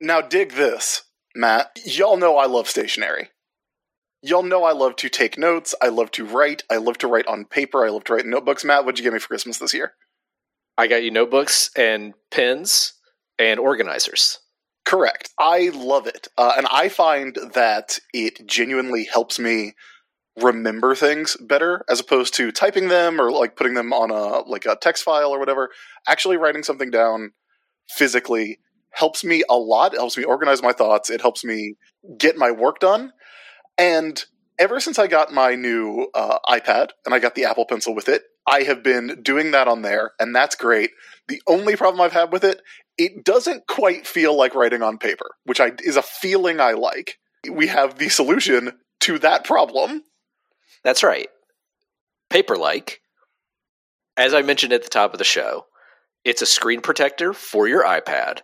Now, dig this, Matt. Y'all know I love stationery. Y'all know I love to take notes. I love to write. I love to write on paper. I love to write in notebooks. Matt, what'd you get me for Christmas this year? I got you notebooks and pens and organizers. Correct. I love it. Uh, and I find that it genuinely helps me remember things better as opposed to typing them or like putting them on a like a text file or whatever. Actually writing something down physically helps me a lot. It helps me organize my thoughts. It helps me get my work done. And ever since I got my new uh, iPad and I got the Apple Pencil with it, I have been doing that on there, and that's great. The only problem I've had with it, it doesn't quite feel like writing on paper, which I, is a feeling I like. We have the solution to that problem. That's right. Paperlike. as I mentioned at the top of the show, it's a screen protector for your iPad.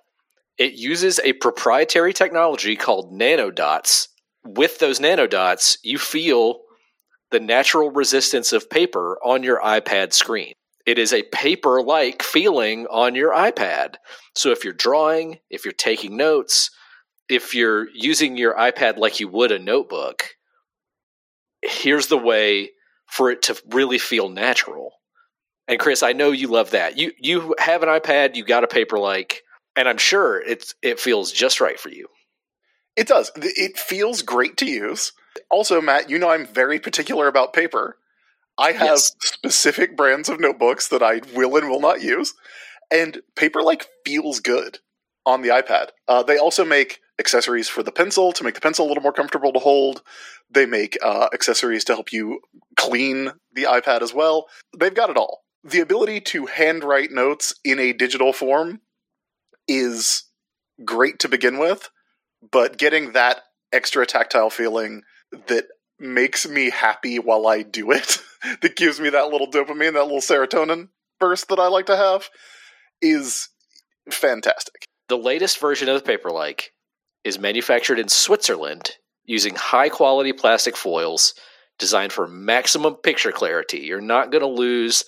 It uses a proprietary technology called nanodots. With those nanodots, you feel the natural resistance of paper on your iPad screen. It is a paper like feeling on your iPad. So if you're drawing, if you're taking notes, if you're using your iPad like you would a notebook, here's the way for it to really feel natural. And Chris, I know you love that. You you have an iPad, you got a Paperlike, and I'm sure it's it feels just right for you. It does. It feels great to use. Also, Matt, you know I'm very particular about paper. I have yes. specific brands of notebooks that I will and will not use, and Paperlike feels good on the iPad. Uh, they also make accessories for the pencil to make the pencil a little more comfortable to hold. They make uh, accessories to help you clean the iPad as well. They've got it all. The ability to handwrite notes in a digital form is great to begin with, but getting that extra tactile feeling that makes me happy while I do it, that gives me that little dopamine, that little serotonin burst that I like to have, is fantastic. The latest version of the Paperlike is manufactured in Switzerland using high quality plastic foils designed for maximum picture clarity. You're not going to lose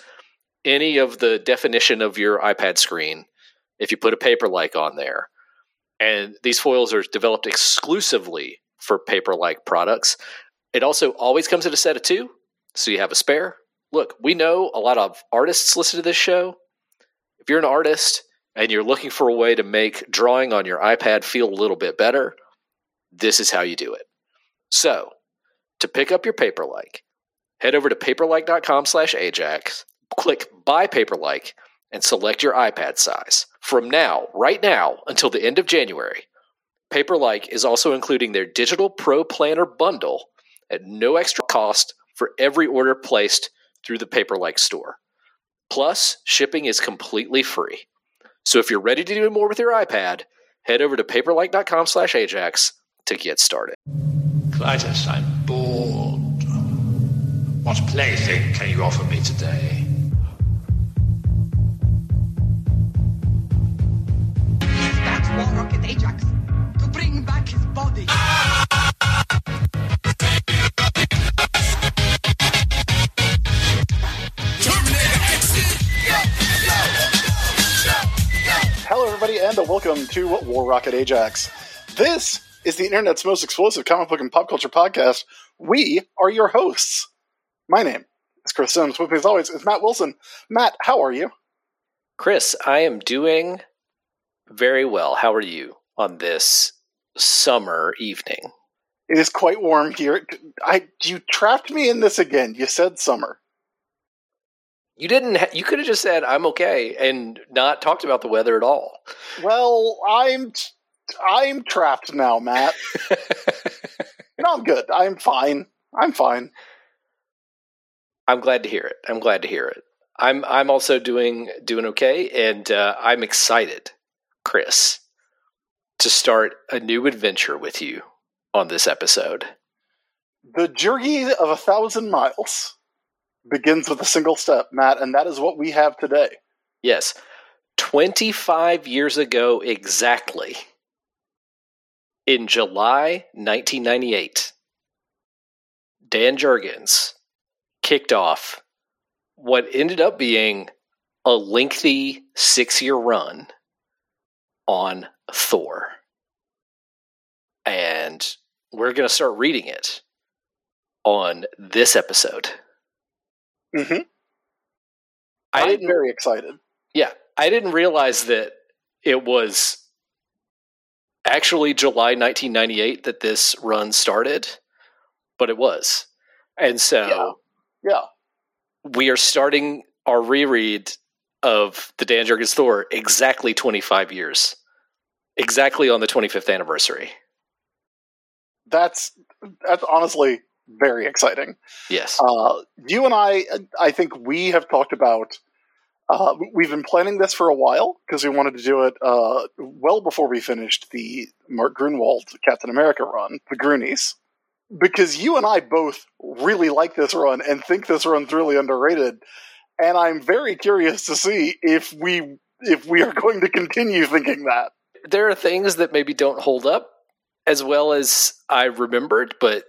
any of the definition of your iPad screen if you put a Paperlike on there. And these foils are developed exclusively for Paperlike products. It also always comes in a set of two, so you have a spare. Look, we know a lot of artists listen to this show. If you're an artist and you're looking for a way to make drawing on your iPad feel a little bit better, this is how you do it. So, to pick up your Paperlike, head over to paperlike.com slash Ajax, click Buy Paperlike, and select your iPad size. From now, right now, until the end of January, Paperlike is also including their Digital Pro Planner bundle at no extra cost for every order placed through the Paperlike store. Plus, shipping is completely free. So if you're ready to do more with your iPad, head over to paperlike.com slash Ajax to get started. Klytus, I'm bored. What plaything can you offer me today? Ajax to bring back his body. Hello, everybody, and welcome to War Rocket Ajax. This is the internet's most explosive comic book and pop culture podcast. We are your hosts. My name is Chris Sims. With me, as always, is Matt Wilson. Matt, how are you? Chris, I am doing very well. How are you on this summer evening? It is quite warm here. I you trapped me in this again. You said summer. You didn't. Ha- you could have just said I'm okay and not talked about the weather at all. Well, I'm I'm trapped now, Matt. no, I'm good. I'm fine. I'm fine. I'm glad to hear it. I'm glad to hear it. I'm I'm also doing doing okay, and uh, I'm excited, Chris, to start a new adventure with you on this episode. The journey of a thousand miles begins with a single step, Matt, and that is what we have today. Yes. 25 years ago exactly, in July 1998, Dan Jurgens kicked off what ended up being a lengthy six year run on Thor. and we're going to start reading it on this episode. Mm-hmm. I I'm didn't. very excited. Yeah, I didn't realize that it was actually July 1998 that this run started, but it was, and so Yeah. we are starting our reread of the Dan Jurgens Thor exactly 25 years, exactly on the 25th anniversary. That's that's honestly very exciting. Yes. Uh, you and I, I think we have talked about. Uh, we've been planning this for a while because we wanted to do it uh, well before we finished the Mark Gruenwald Captain America run, the Groonies. Because you and I both really like this run and think this run's really underrated, and I'm very curious to see if we if we are going to continue thinking that. there are things that maybe don't hold up as well as I remembered, but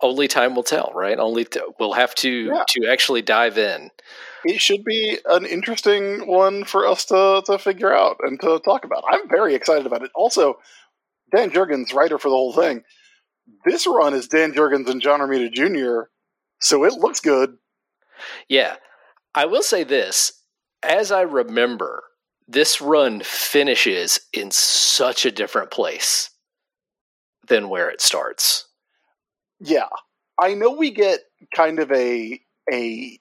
only time will tell, right? Only t- we'll have to Yeah. to actually dive in. It should be an interesting one for us to, to figure out and to talk about. I'm very excited about it. Also, Dan Jurgens, writer for the whole thing, this run is Dan Jurgens and John Romita Jr., so it looks good. Yeah. I will say this, as I remember, this run finishes in such a different place than where it starts. Yeah. I know we get kind of a a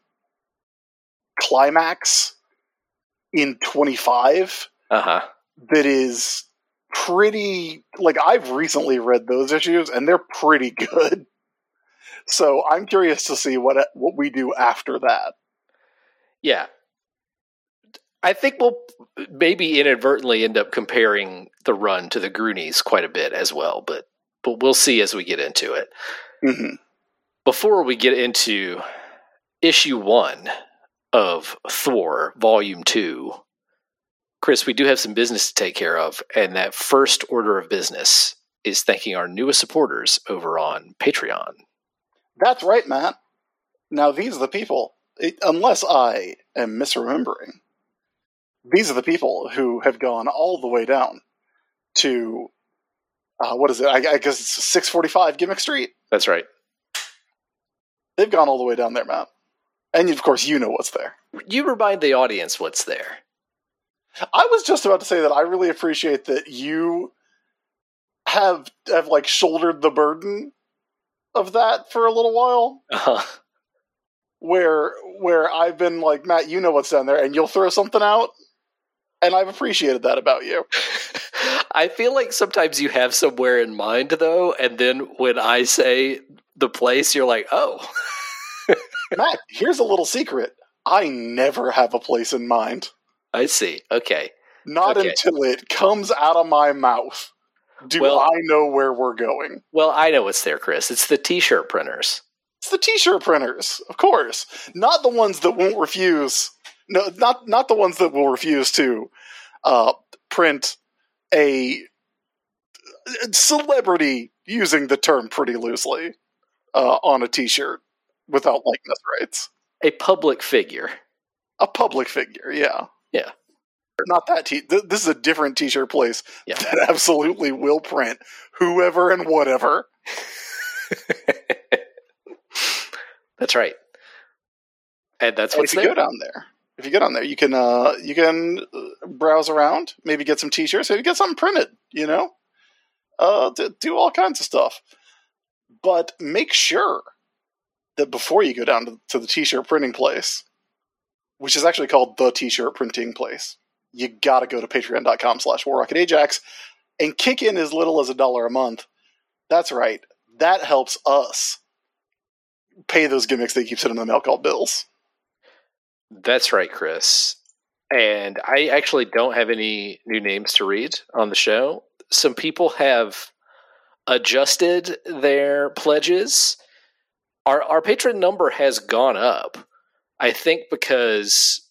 climax in 25 Uh-huh. that is pretty like I've recently read those issues and they're pretty good. So I'm curious to see what what we do after that. Yeah. I think we'll maybe inadvertently end up comparing the run to the Groonies quite a bit as well, but but we'll see as we get into it. hmm Before we get into issue one of Thor, Volume Two, Chris, we do have some business to take care of, and that first order of business is thanking our newest supporters over on Patreon. That's right, Matt. Now these are the people. It, unless I am misremembering, these are the people who have gone all the way down to uh, what is it? I, I guess it's six forty five Gimmick Street. That's right. They've gone all the way down there, Matt. And of course, you know what's there. You remind the audience what's there. I was just about to say that I really appreciate that you have have like shouldered the burden of that for a little while. Uh, Where where I've been like, Matt, you know what's down there, and you'll throw something out, and I've appreciated that about you. I feel like sometimes you have somewhere in mind though, and then when I say the place, you're like, "Oh, Matt, here's a little secret. I never have a place in mind. I see." Okay. Not Okay. until it comes out of my mouth do Well- I know where we're going. Well, I know what's there, Chris. It's the T-shirt printers. It's the t-shirt printers, of course. Not the ones that won't refuse. No, not not the ones that will refuse to uh, print a celebrity using the term pretty loosely uh, on a t-shirt without likeness rights. A public figure. A public figure, yeah. Yeah. Not that t. Th- this is a different t-shirt place Yeah. that absolutely will print whoever and whatever. That's right. And that's And what's if you there. go down there, if you go down there, you can uh, you can uh, browse around, maybe get some t-shirts, maybe get something printed. You know, uh, do all kinds of stuff. But make sure that before you go down to, to the t-shirt printing place, which is actually called the t-shirt printing place, you got to go to patreon.com slash warrocketajax and kick in as little as a dollar a month. That's right. That helps us pay those gimmicks they keep sending them the mail called bills. That's right, Chris. And I actually don't have any new names to read on the show. Some people have adjusted their pledges. Our our patron number has gone up. I think because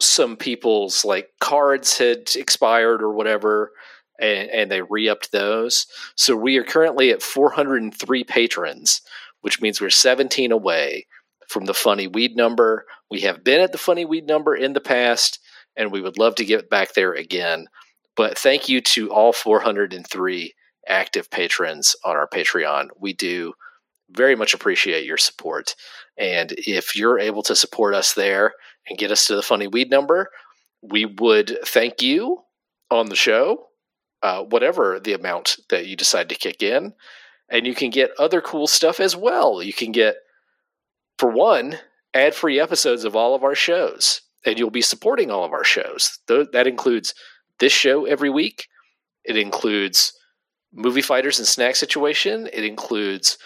some people's like cards had expired or whatever and, and they re-upped those. So we are currently at 403 patrons, which means we're 17 away from the funny weed number. We have been at the funny weed number in the past, and we would love to get back there again. But thank you to all 403, active patrons on our Patreon. We do very much appreciate your support. And if you're able to support us there and get us to the funny weed number, we would thank you on the show, uh, whatever the amount that you decide to kick in. And you can get other cool stuff as well. You can get, for one, ad free episodes of all of our shows, and you'll be supporting all of our shows. Th- that includes this show every week, it includes Movie Fighters and Snack Situation, it includes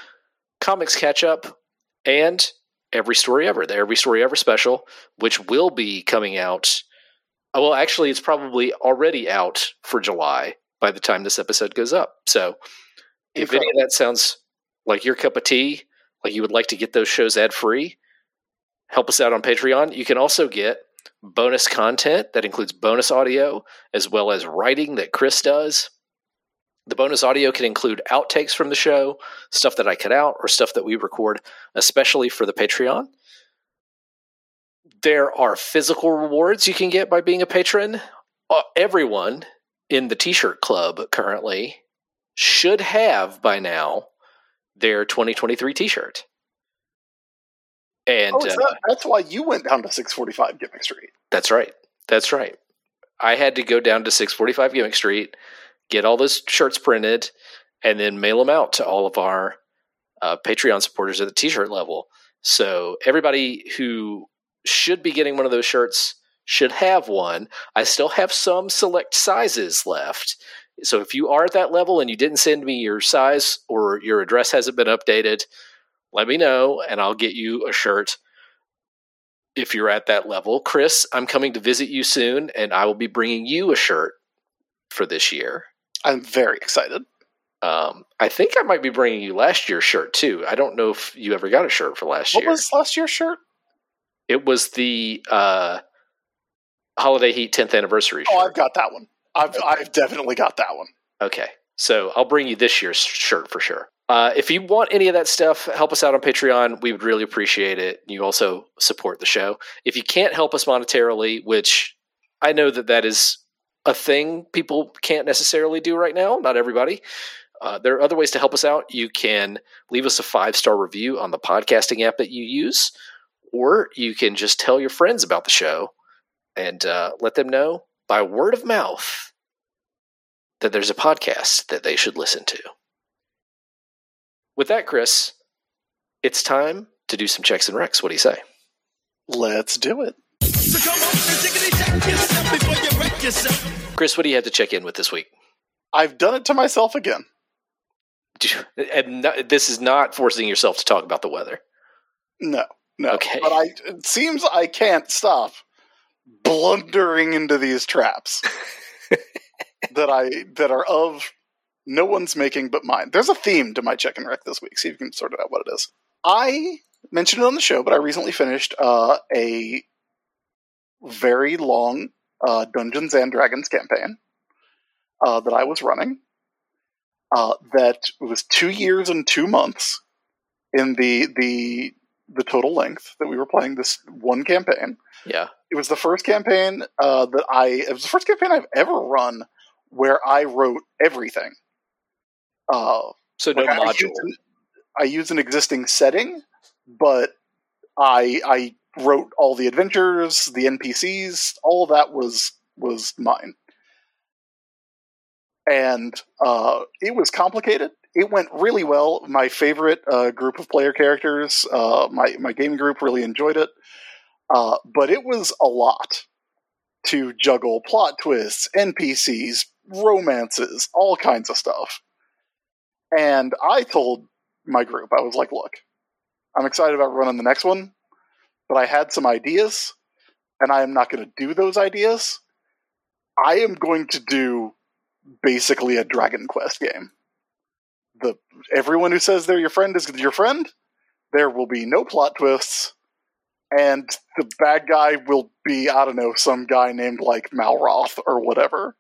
Comics Catch Up, and Every Story Ever, the Every Story Ever special, which will be coming out. oh, Well, actually, it's probably already out for July by the time this episode goes up. So, if any of that sounds like your cup of tea, like you would like to get those shows ad free, help us out on Patreon. You can also get bonus content that includes bonus audio as well as writing that Chris does. The bonus audio can include outtakes from the show, stuff that I cut out, or stuff that we record, especially for the Patreon. There are physical rewards you can get by being a patron. Uh, everyone in the t shirt club currently should have by now their 2023 t shirt. And Oh, is uh, that, that's why you went down to 645 Gimmick Street. that's right. That's right. I had to go down to 645 Gimmick Street, get all those shirts printed, and then mail them out to all of our uh, Patreon supporters at the t shirt level. So everybody who should be getting one of those shirts should have one. I still have some select sizes left. So if you are at that level and you didn't send me your size or your address hasn't been updated, let me know and I'll get you a shirt if you're at that level. Chris, I'm coming to visit you soon and I will be bringing you a shirt for this year. I'm very excited. Um, I think I might be bringing you last year's shirt too. I don't know if you ever got a shirt for last What year. What was last year's shirt? it was the uh, Holiday Heat 10th anniversary shirt. Oh, I've got that one. I've I've definitely got that one. Okay. So I'll bring you this year's shirt for sure. Uh, if you want any of that stuff, help us out on Patreon. We would really appreciate it. You also support the show. If you can't help us monetarily, which I know that that is a thing people can't necessarily do right now, not everybody. Uh, there are other ways to help us out. You can leave us a five star review on the podcasting app that you use, or you can just tell your friends about the show and uh, let them know by word of mouth that there's a podcast that they should listen to. With that, Chris, it's time to do some checks and recs. What do you say? Let's do it. Chris, what do you have to check in with this week? I've done it to myself again. And no, this is not forcing yourself to talk about the weather. No, no. Okay. But I it seems I can't stop blundering into these traps that I that are of no one's making but mine. There's a theme to my check and wreck this week. See if you can sort it out what it is. I mentioned it on the show, but I recently finished uh, a very long uh, Dungeons and Dragons campaign uh, that I was running. Uh, that was two years and two months in the the the total length that we were playing this one campaign. Yeah. It was the first campaign uh, that I. It was the first campaign I've ever run where I wrote everything. Uh, So no like, I, module. used an, I used an existing setting, but I I wrote all the adventures, the NPCs, all of that was was mine. And uh, it was complicated. It went really well. My favorite uh, group of player characters, uh, my my game group, really enjoyed it. Uh, but it was a lot to juggle plot twists, NPCs, romances, all kinds of stuff. And I told my group, I was like, look, I'm excited about running the next one, but I had some ideas, and I am not going to do those ideas. I am going to do basically a Dragon Quest game. The everyone who says they're your friend is your friend. There will be no plot twists, and the bad guy will be I don't know some guy named like Malroth or whatever.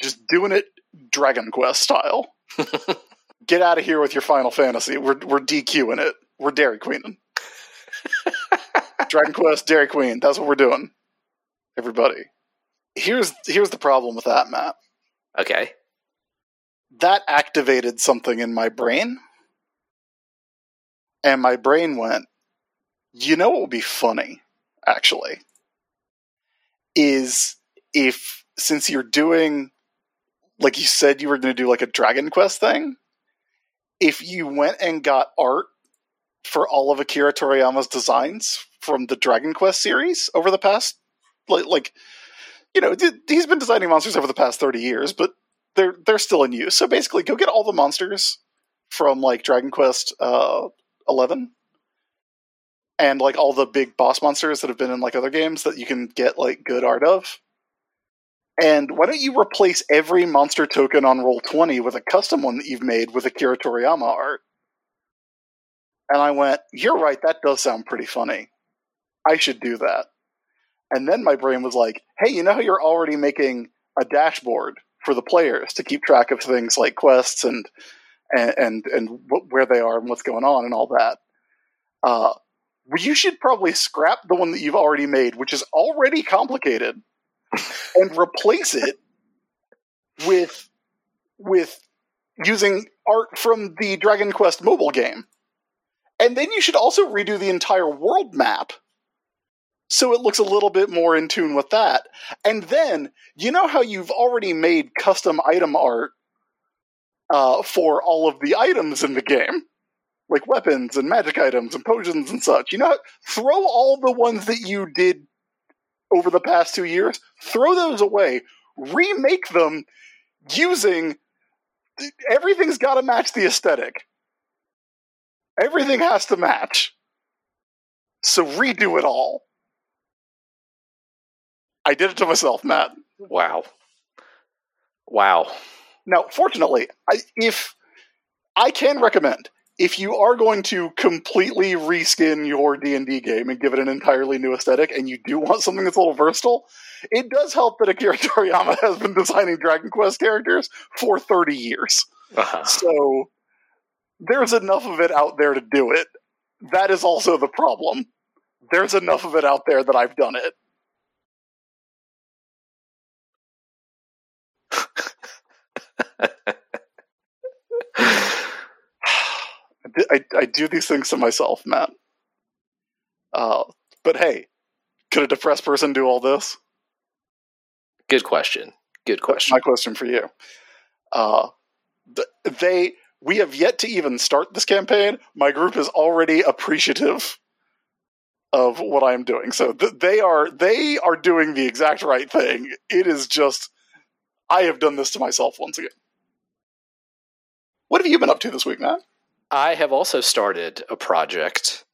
Just doing it Dragon Quest style. Get out of here with your Final Fantasy. We're we're DQing it. We're Dairy Queening. Dragon Quest, Dairy Queen. That's what we're doing. Everybody. Here's here's the problem with that, Matt. okay. that activated something in my brain. And my brain went, you know what would be funny, actually? Is if, since you're doing, like you said, you were going to do like a Dragon Quest thing, if you went and got art for all of Akira Toriyama's designs from the Dragon Quest series over the past, like, like you know, th- he's been designing monsters over the past 30 years, but they're they're still in use. So basically, go get all the monsters from like Dragon Quest uh, 11 and like all the big boss monsters that have been in like other games that you can get like good art of. And why don't you replace every monster token on Roll20 with a custom one that you've made with Akira Toriyama art? And I went, You're right, that does sound pretty funny. I should do that. And then my brain was like, Hey, you know how you're already making a dashboard for the players to keep track of things like quests and and and, and where they are and what's going on and all that. Uh, you should probably scrap the one that you've already made, which is already complicated, and replace it with with using art from the Dragon Quest mobile game. And then you should also redo the entire world map so it looks a little bit more in tune with that. And then, you know how you've already made custom item art uh, for all of the items in the game? Like weapons and magic items and potions and such. You know, throw all the ones that you did over the past two years, throw those away, remake them using everything's got to match the aesthetic. Everything has to match. So redo it all. I did it to myself, Matt. Wow. Wow. Now, fortunately, I, if I can recommend if you are going to completely reskin your D&D game and give it an entirely new aesthetic and you do want something that's a little versatile, it does help that Akira Toriyama has been designing Dragon Quest characters for 30 years. Uh-huh. So there's enough of it out there to do it. That is also the problem. There's enough of it out there that I've done it. I, I do these things to myself, Matt. Uh, but hey, could a depressed person do all this? Good question. Good question. That's my question for you. Uh, they we have yet to even start this campaign. My group is already appreciative of what I'm doing. So th- they are they are doing the exact right thing. It is just I have done this to myself once again. What have you been up to this week, Matt? I have also started a project.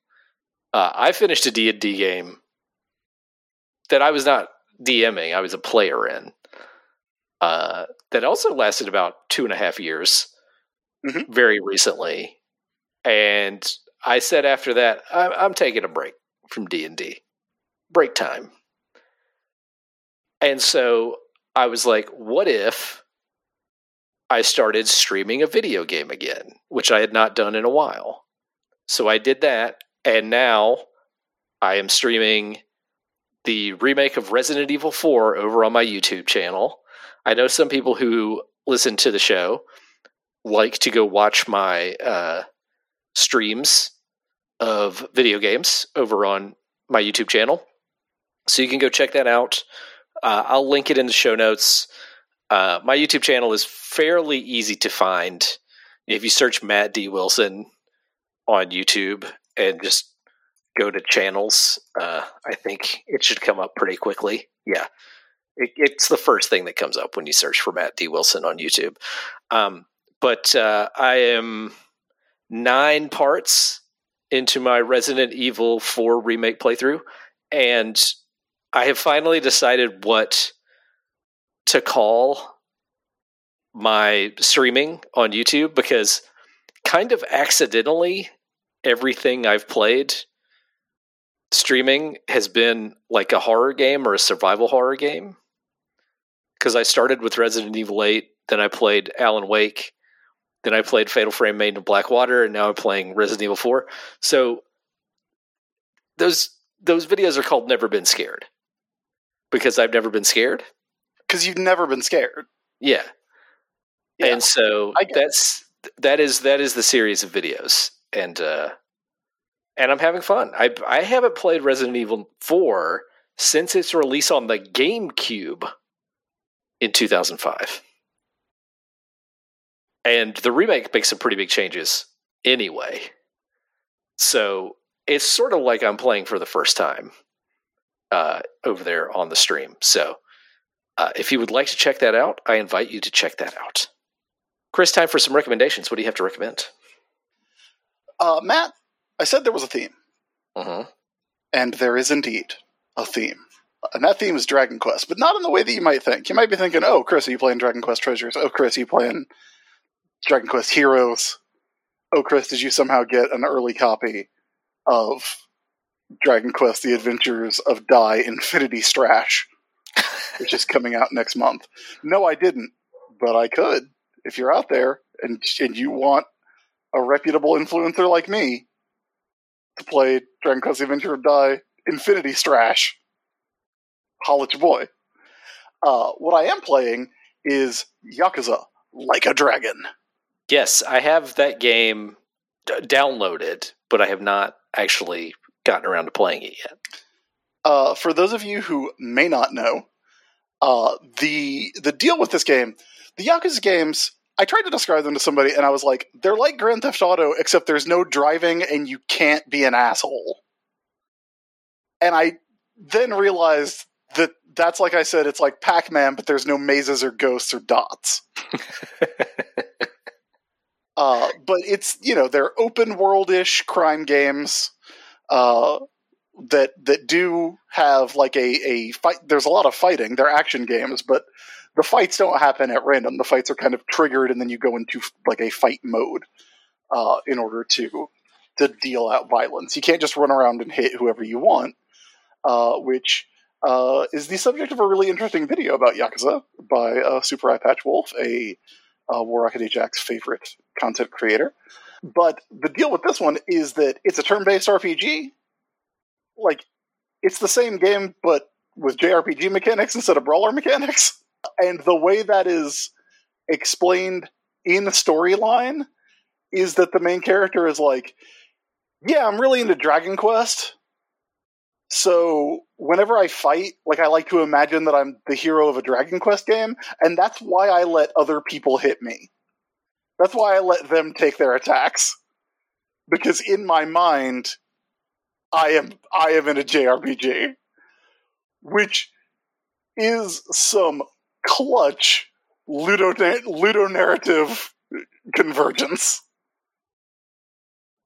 Uh, I finished a D&D game that I was not DMing, I was a player in. Uh, that also lasted about two and a half years, mm-hmm. very recently. And I said after that, I'm, I'm taking a break from D&D. Break time. And so I was like, what if I started streaming a video game again, which I had not done in a while. So I did that, and now I am streaming the remake of Resident Evil 4 over on my YouTube channel. I know some people who listen to the show like to go watch my uh, streams of video games over on my YouTube channel. So you can go check that out. Uh, I'll link it in the show notes. Uh, my YouTube channel is fairly easy to find. If you search Matt D. Wilson on YouTube and just go to channels, uh, I think it should come up pretty quickly. Yeah. It, it's the first thing that comes up when you search for Matt D. Wilson on YouTube. Um, but uh, I am nine parts into my Resident Evil 4 remake playthrough, and I have finally decided what to call my streaming on YouTube because kind of accidentally everything I've played streaming has been like a horror game or a survival horror game. Because I started with Resident Evil 8, then I played Alan Wake, then I played Fatal Frame Made in Blackwater, and now I'm playing Resident Evil 4. So those those videos are called Never Been Scared. Because I've never been scared because you've never been scared. Yeah. Yeah. and so that's that is that is the series of videos, and uh, and I'm having fun. I I haven't played Resident Evil Four since its release on the GameCube in 2005, and the remake makes some pretty big changes anyway. So it's sort of like I'm playing for the first time uh, over there on the stream. So uh, if you would like to check that out, I invite you to check that out. Chris, time for some recommendations. What do you have to recommend? Uh, Matt, I said there was a theme, Mm-hmm. and there is indeed a theme. And that theme is Dragon Quest, but not in the way that you might think. You might be thinking, oh, Chris, are you playing Dragon Quest Treasures? Oh, Chris, are you playing Dragon Quest Heroes? Oh, Chris, did you somehow get an early copy of Dragon Quest The Adventures of Dai Infinity Strash, which is coming out next month? No, I didn't, but I could. If you're out there and, and you want a reputable influencer like me to play Dragon Quest: The Adventure of Dai Infinity Strash. Holla at your boy. Uh, what I am playing is Yakuza Like a Dragon. Yes, I have that game d- downloaded, but I have not actually gotten around to playing it yet. Uh, for those of you who may not know, uh, the the deal with this game, the Yakuza games, I tried to describe them to somebody, and I was like, they're like Grand Theft Auto, except there's no driving, and you can't be an asshole. And I then realized that that's like I said, it's like Pac Man, but there's no mazes or ghosts or dots. Uh, but it's you know they're open world-ish crime games uh, that that do have like a a fight. There's a lot of fighting. They're action games, but the fights don't happen at random. The fights are kind of triggered, and then you go into like a fight mode uh, in order to to deal out violence. You can't just run around and hit whoever you want, uh, which. Uh, is the subject of a really interesting video about Yakuza by uh, Super Eyepatch Wolf, a uh, War Rocket Ajax favorite content creator. But the deal with this one is that it's a turn based RPG. Like, it's the same game, but with JRPG mechanics instead of brawler mechanics. And the way that is explained in the storyline is that the main character is like, Yeah, I'm really into Dragon Quest. So whenever I fight, like I like to imagine that I'm the hero of a Dragon Quest game, and that's why I let other people hit me. That's why I let them take their attacks. Because in my mind, I am I am in a JRPG. Which is some clutch ludo ludo narrative convergence.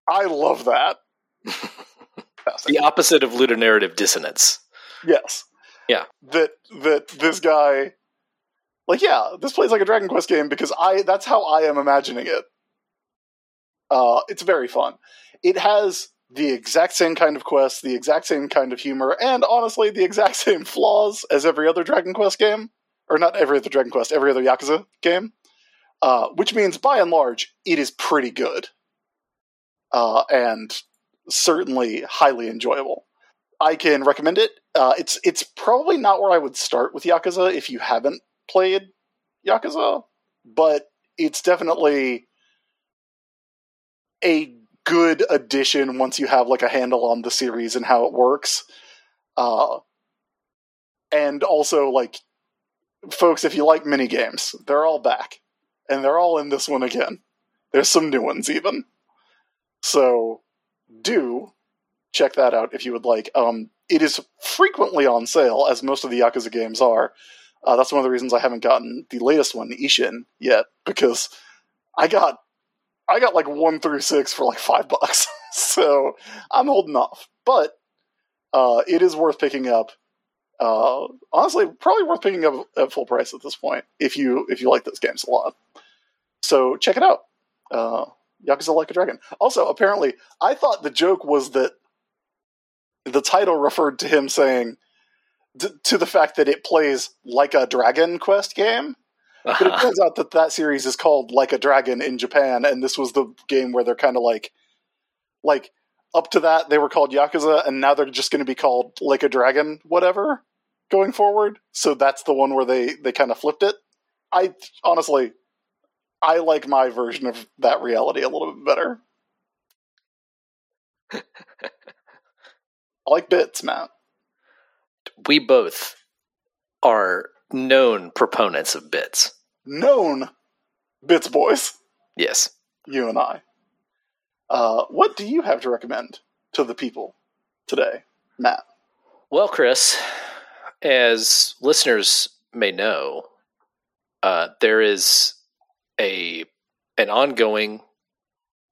I love that. the opposite of ludonarrative dissonance. Yes. Yeah. That that this guy like yeah, this plays like a Dragon Quest game because I that's how I am imagining it. Uh it's very fun. It has the exact same kind of quest, the exact same kind of humor, and honestly the exact same flaws as every other Dragon Quest game. Or not every other Dragon Quest, every other Yakuza game. Uh, which means by and large, it is pretty good. Uh, and certainly highly enjoyable. I can recommend it. Uh, it's it's probably not where I would start with Yakuza if you haven't played Yakuza, but it's definitely a good addition once you have like a handle on the series and how it works. Uh, and also like folks, if you like mini games, they're all back, and they're all in this one again. There's some new ones even. So do check that out if you would like. Um, it is frequently on sale, as most of the Yakuza games are. Uh, that's one of the reasons I haven't gotten the latest one, Ishin, yet because I got I got like one through six for like five bucks, so I'm holding off. But uh, it is worth picking up. Uh, honestly, probably worth picking up at full price at this point if you if you like those games a lot. So check it out. Uh, Yakuza Like a Dragon. Also, apparently, I thought the joke was that the title referred to him saying to the fact that it plays like a Dragon Quest game. But it turns out that that series is called Like a Dragon in Japan, and this was the game where they're kind of like, like up to that they were called Yakuza, and now they're just going to be called Like a Dragon, whatever, going forward. So that's the one where they they kind of flipped it. I honestly, I like my version of that reality a little bit better. I like bits, Matt. We both are known proponents of bits. Known bits boys, Yes. you and I. Uh, what do you have to recommend to the people today, Matt? Well, Chris, as listeners may know, uh, there is a an ongoing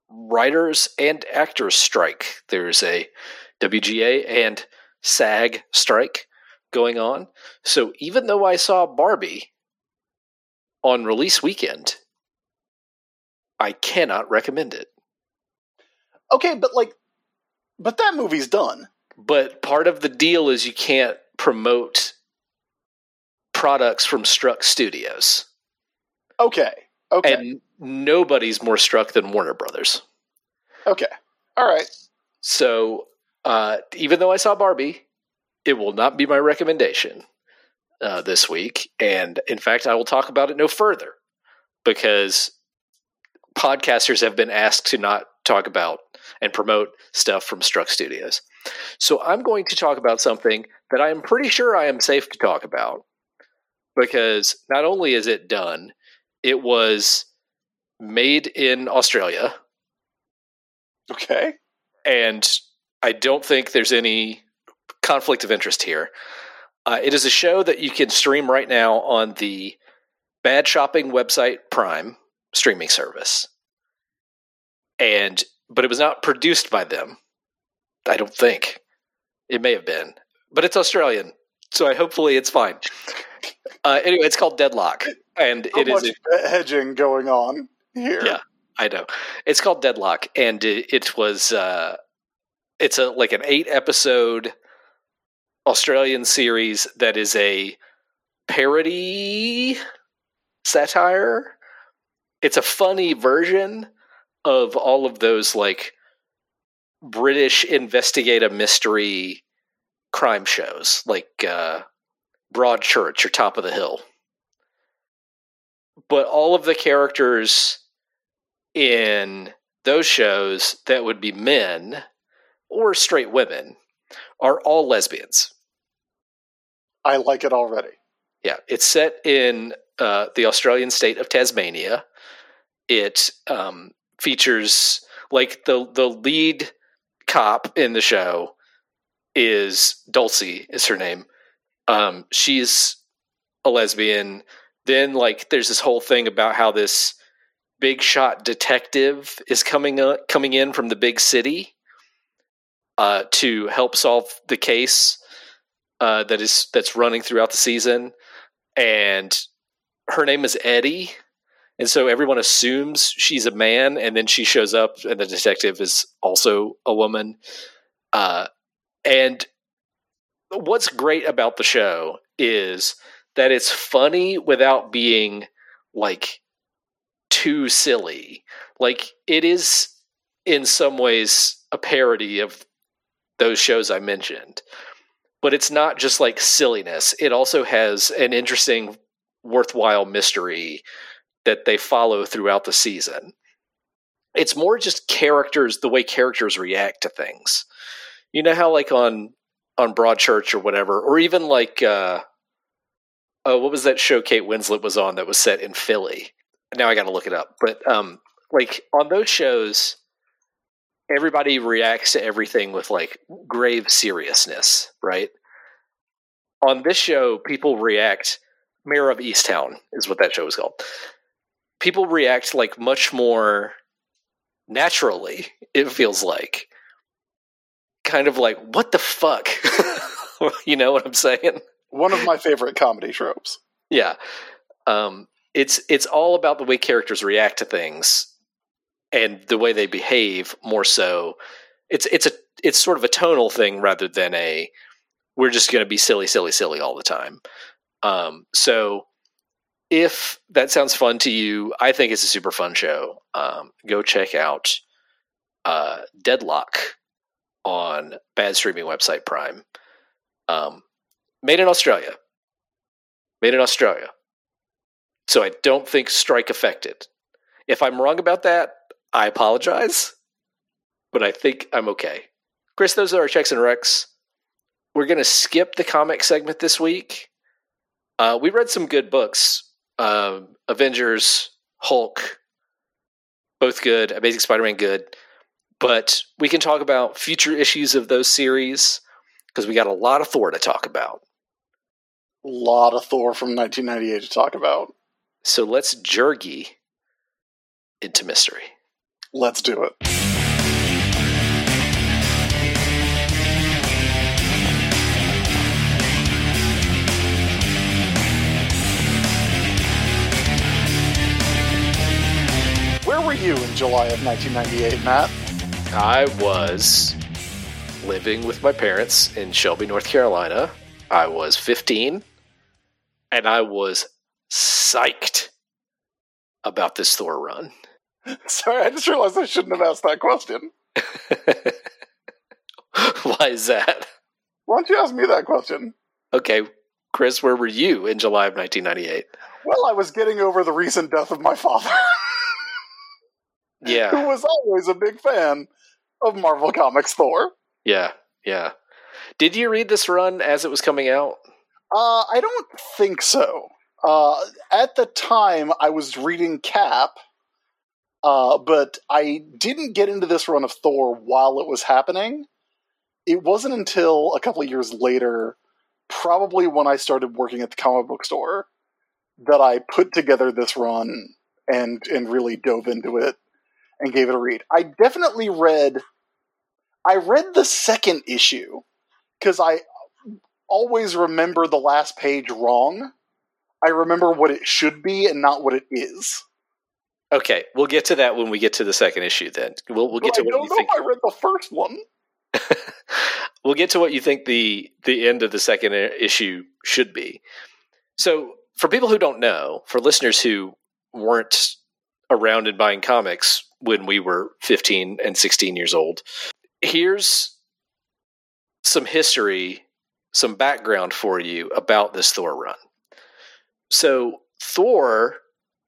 writers and actors strike. There's a WGA and SAG strike going on. So even though I saw Barbie on release weekend, I cannot recommend it. Okay, but like, but that movie's done. But part of the deal is you can't promote products from Struck Studios. Okay, okay, And nobody's more struck than Warner Brothers. okay. All right. So uh, even though I saw Barbie, it will not be my recommendation uh, this week. And in fact, I will talk about it no further because podcasters have been asked to not talk about and promote stuff from Struck Studios. So I'm going to talk about something that I am pretty sure I am safe to talk about because not only is it done, it was made in Australia Okay. and I don't think there's any conflict of interest here. Uh, it is a show that you can stream right now on the Bad Shopping website Prime streaming service, and but it was not produced by them. I don't think it may have been, but it's Australian, so I hopefully it's fine. Uh, anyway, it's called Deadlock, and it is a, hedging going on here. Yeah. I know. It's called Deadlock, and it, it was uh, it's a like an eight episode Australian series that is a parody satire. It's a funny version of all of those like British investigative mystery crime shows, like uh, Broadchurch or Top of the Hill. But all of the characters in those shows that would be men or straight women are all lesbians. I like it already. Yeah, it's set in uh, the Australian state of Tasmania. It um, features like the the lead cop in the show is Dulcie is her name. Um, she's a lesbian. Then like there's this whole thing about how this big shot detective is coming uh, coming in from the big city uh, to help solve the case uh, that is that's running throughout the season, and her name is Eddie, and so everyone assumes she's a man, and then she shows up, and the detective is also a woman. Uh, and what's great about the show is that it's funny without being like too silly. Like it is in some ways a parody of those shows I mentioned. But it's not just like silliness. It also has an interesting worthwhile mystery that they follow throughout the season. It's more just characters, the way characters react to things. You know how like on on Broadchurch or whatever, or even like uh oh, what was that show Kate Winslet was on that was set in Philly? Now I got to look it up. But um, like on those shows, everybody reacts to everything with like grave seriousness, right? On this show, people react. Mare of Easttown is what that show is called. People react like much more naturally. It feels like kind of like what the fuck, you know what I'm saying? One of my favorite comedy tropes. Yeah. Um, it's it's all about the way characters react to things and the way they behave more so. It's it's a it's sort of a tonal thing rather than a we're just going to be silly, silly, silly all the time. Um, so if that sounds fun to you, I think it's a super fun show. Um, go check out uh, Deadlock on bad streaming website Prime. Um, made in Australia. Made in Australia. So I don't think strike affected. If I'm wrong about that, I apologize, but I think I'm okay. Chris, those are our checks and recs. We're going to skip the comic segment this week. Uh, we read some good books uh, Avengers, Hulk, both good, Amazing Spider Man, good. But we can talk about future issues of those series because we got a lot of Thor to talk about. A lot of Thor from 1998 to talk about. So let's jurgie into mystery. Let's do it. Where were you in July of 1998, Matt? I was living with my parents in Shelby, North Carolina. I was 15 and I was psyched about this Thor run. Sorry, I just realized I shouldn't have asked that question. Why is that? Why don't you ask me that question? Okay, Chris, where were you in July of 1998? Well, I was getting over the recent death of my father, yeah. who was always a big fan of Marvel Comics Thor. yeah, yeah. Did you read this run as it was coming out? Uh, I don't think so. Uh, at the time, I was reading Cap, uh, but I didn't get into this run of Thor while it was happening. It wasn't until a couple of years later, probably when I started working at the comic book store, that I put together this run and and really dove into it and gave it a read. I definitely read. I read the second issue because I always remember the last page wrong. I remember what it should be and not what it is. Okay, we'll get to that when we get to the second issue. Then we'll we'll get But to I what don't you know think. if I read the first one. we'll get to what you think the the end of the second uh, issue should be. So, for people who don't know, for listeners who weren't around and buying comics when we were 15 and 16 years old, here's some history, some background for you about this Thor run. So, Thor,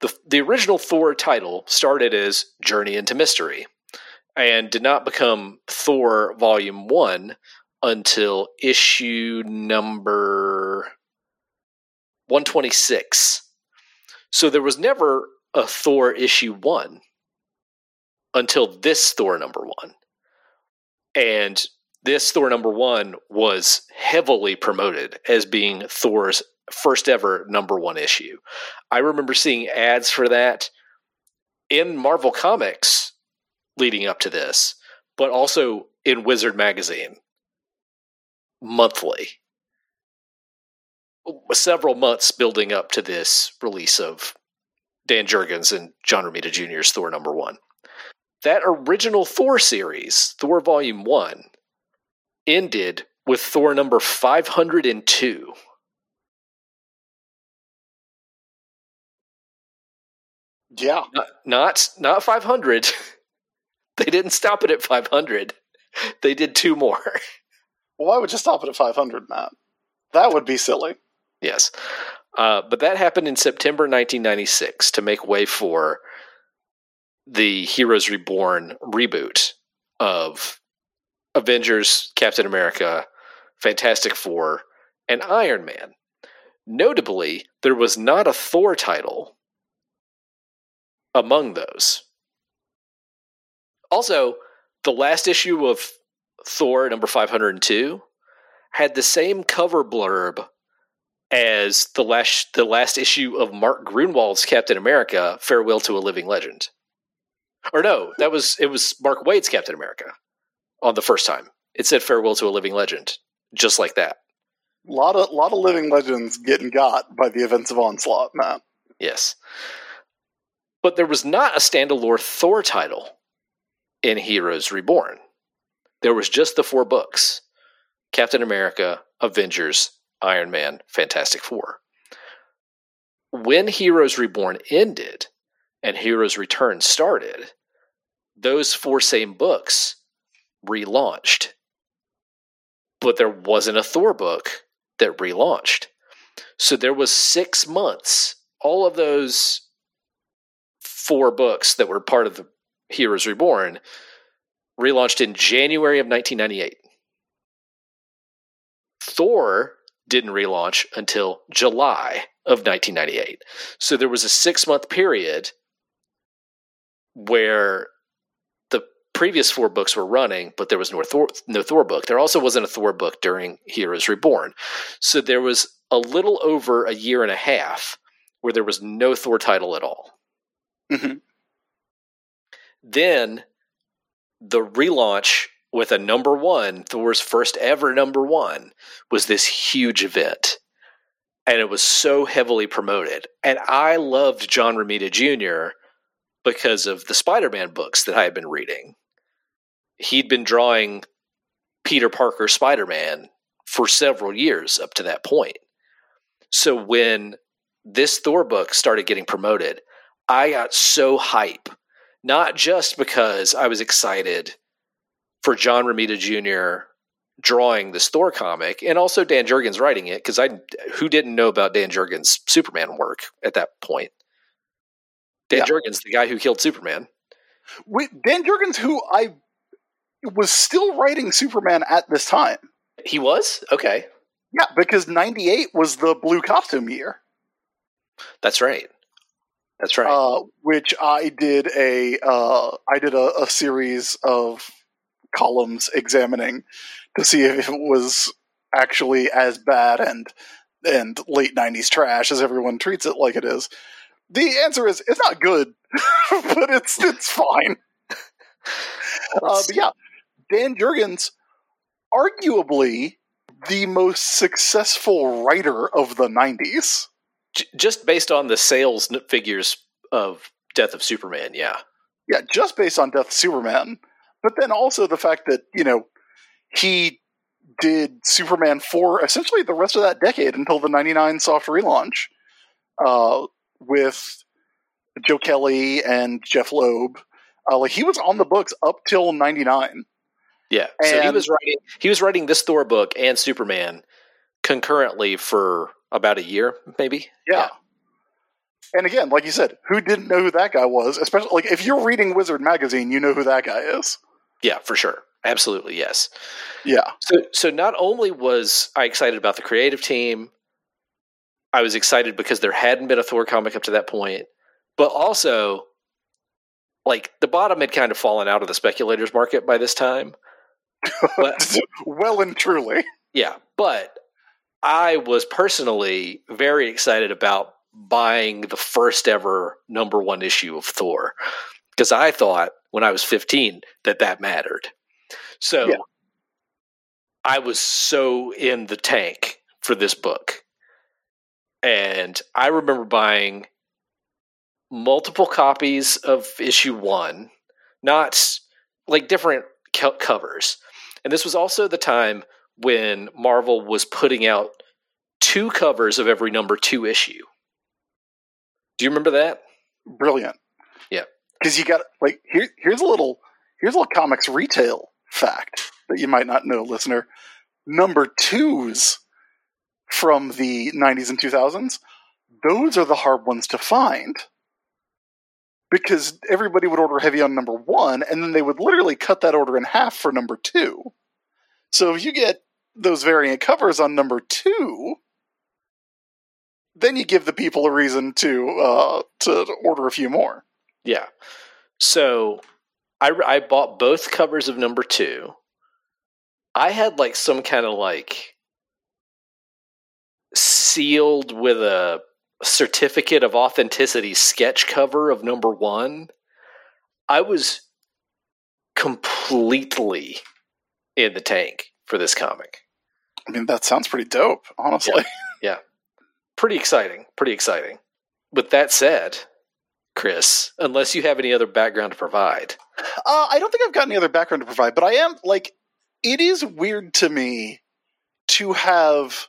the the original Thor title started as Journey into Mystery and did not become Thor Volume 1 until issue number 126. So there was never a Thor issue 1 until this Thor number 1. And this Thor number 1 was heavily promoted as being Thor's first ever number 1 issue. I remember seeing ads for that in Marvel Comics leading up to this, but also in Wizard Magazine monthly. Several months building up to this release of Dan Jurgens and John Romita Jr.'s Thor number one. That original Thor series, Thor Volume 1, ended with Thor number 502. Yeah. Not not, not 500. they didn't stop it at 500. They did two more. Well, why would you stop it at 500, Matt? That would be silly. Yes. Uh, but that happened in September 1996 to make way for the Heroes Reborn reboot of Avengers, Captain America, Fantastic Four, and Iron Man. Notably, there was not a Thor title among those. Also, the last issue of Thor number 502 had the same cover blurb as the last the last issue of Mark Gruenwald's Captain America: Farewell to a Living Legend. Or no, that was it was Mark Waid's Captain America on the first time. It said Farewell to a Living Legend, just like that. A lot of lot of living legends getting got by the events of Onslaught, Matt. Yes. But there was not a standalone Thor title in Heroes Reborn. There was just the four books Captain America, Avengers, Iron Man, Fantastic Four. When Heroes Reborn ended and Heroes Return started, those four same books relaunched. But there wasn't a Thor book that relaunched. So there was six months. All of those four books that were part of the Heroes Reborn relaunched in January of 1998. Thor didn't relaunch until July of 1998. So there was a six month period where the previous four books were running, but there was no Thor, no Thor book. There also wasn't a Thor book during Heroes Reborn. So there was a little over a year and a half where there was no Thor title at all. Hmm Then the relaunch with a number one, Thor's first ever number one, was this huge event. And it was so heavily promoted. And I loved John Romita Jr. because of the Spider Man books that I had been reading. He'd been drawing Peter Parker Spider Man for several years up to that point. So when this Thor book started getting promoted, I got so hype not just because I was excited for John Romita Jr. drawing this Thor comic, and also Dan Jurgens writing it, because I who didn't know about Dan Jurgens' Superman work at that point. Dan Yeah. Jurgens, the guy who killed Superman. Wait, Dan Jurgens, who I was still writing Superman at this time. He was okay. Yeah, because '98 was the blue costume year, That's right. That's right. uh, which I did a uh, I did a, a series of columns examining to see if it was actually as bad and and late '90s trash as everyone treats it like it is. The answer is it's not good, but it's it's fine. Uh, but yeah, Dan Jurgens, arguably the most successful writer of the '90s. J- just based on the sales figures of Death of Superman, yeah. Yeah, just based on Death of Superman, but then also the fact that you know he did Superman for essentially the rest of that decade until the '99 soft relaunch uh, with Joe Kelly and Jeph Loeb. Uh, like he was on the books up till '99. Yeah. So he was writing he was writing this Thor book and Superman concurrently for about a year, maybe. Yeah. And again, like you said, who didn't know who that guy was? Especially like if you're reading Wizard magazine, you know who that guy is. Yeah, for sure. Absolutely, yes. Yeah. So so not only was I excited about the creative team, I was excited because there hadn't been a Thor comic up to that point, but also like the bottom had kind of fallen out of the speculators market by this time. But well and truly. Yeah, but I was personally very excited about buying the first ever number one issue of Thor because I thought when I was 15 that that mattered. So Yeah. I was so in the tank for this book. And I remember buying multiple copies of issue one, not like different covers. And this was also the time when Marvel was putting out two covers of every number two issue. Do you remember that? Brilliant. Yeah. Because you got like here here's a little here's a little comics retail fact that you might not know, listener. Number twos from the 90s and 2000s, those are the hard ones to find. Because everybody would order heavy on number one, and then they would literally cut that order in half for number two. So if you get those variant covers on number two, then you give the people a reason to uh, to order a few more. Yeah. So I, I bought both covers of number two. I had like some kind of like sealed with a certificate of authenticity sketch cover of number one. I was completely in the tank for this comic. I mean, that sounds pretty dope, honestly. Yeah. Pretty exciting. Pretty exciting. With that said, Chris, unless you have any other background to provide, Uh, I don't think I've got any other background to provide, but I am like, it is weird to me to have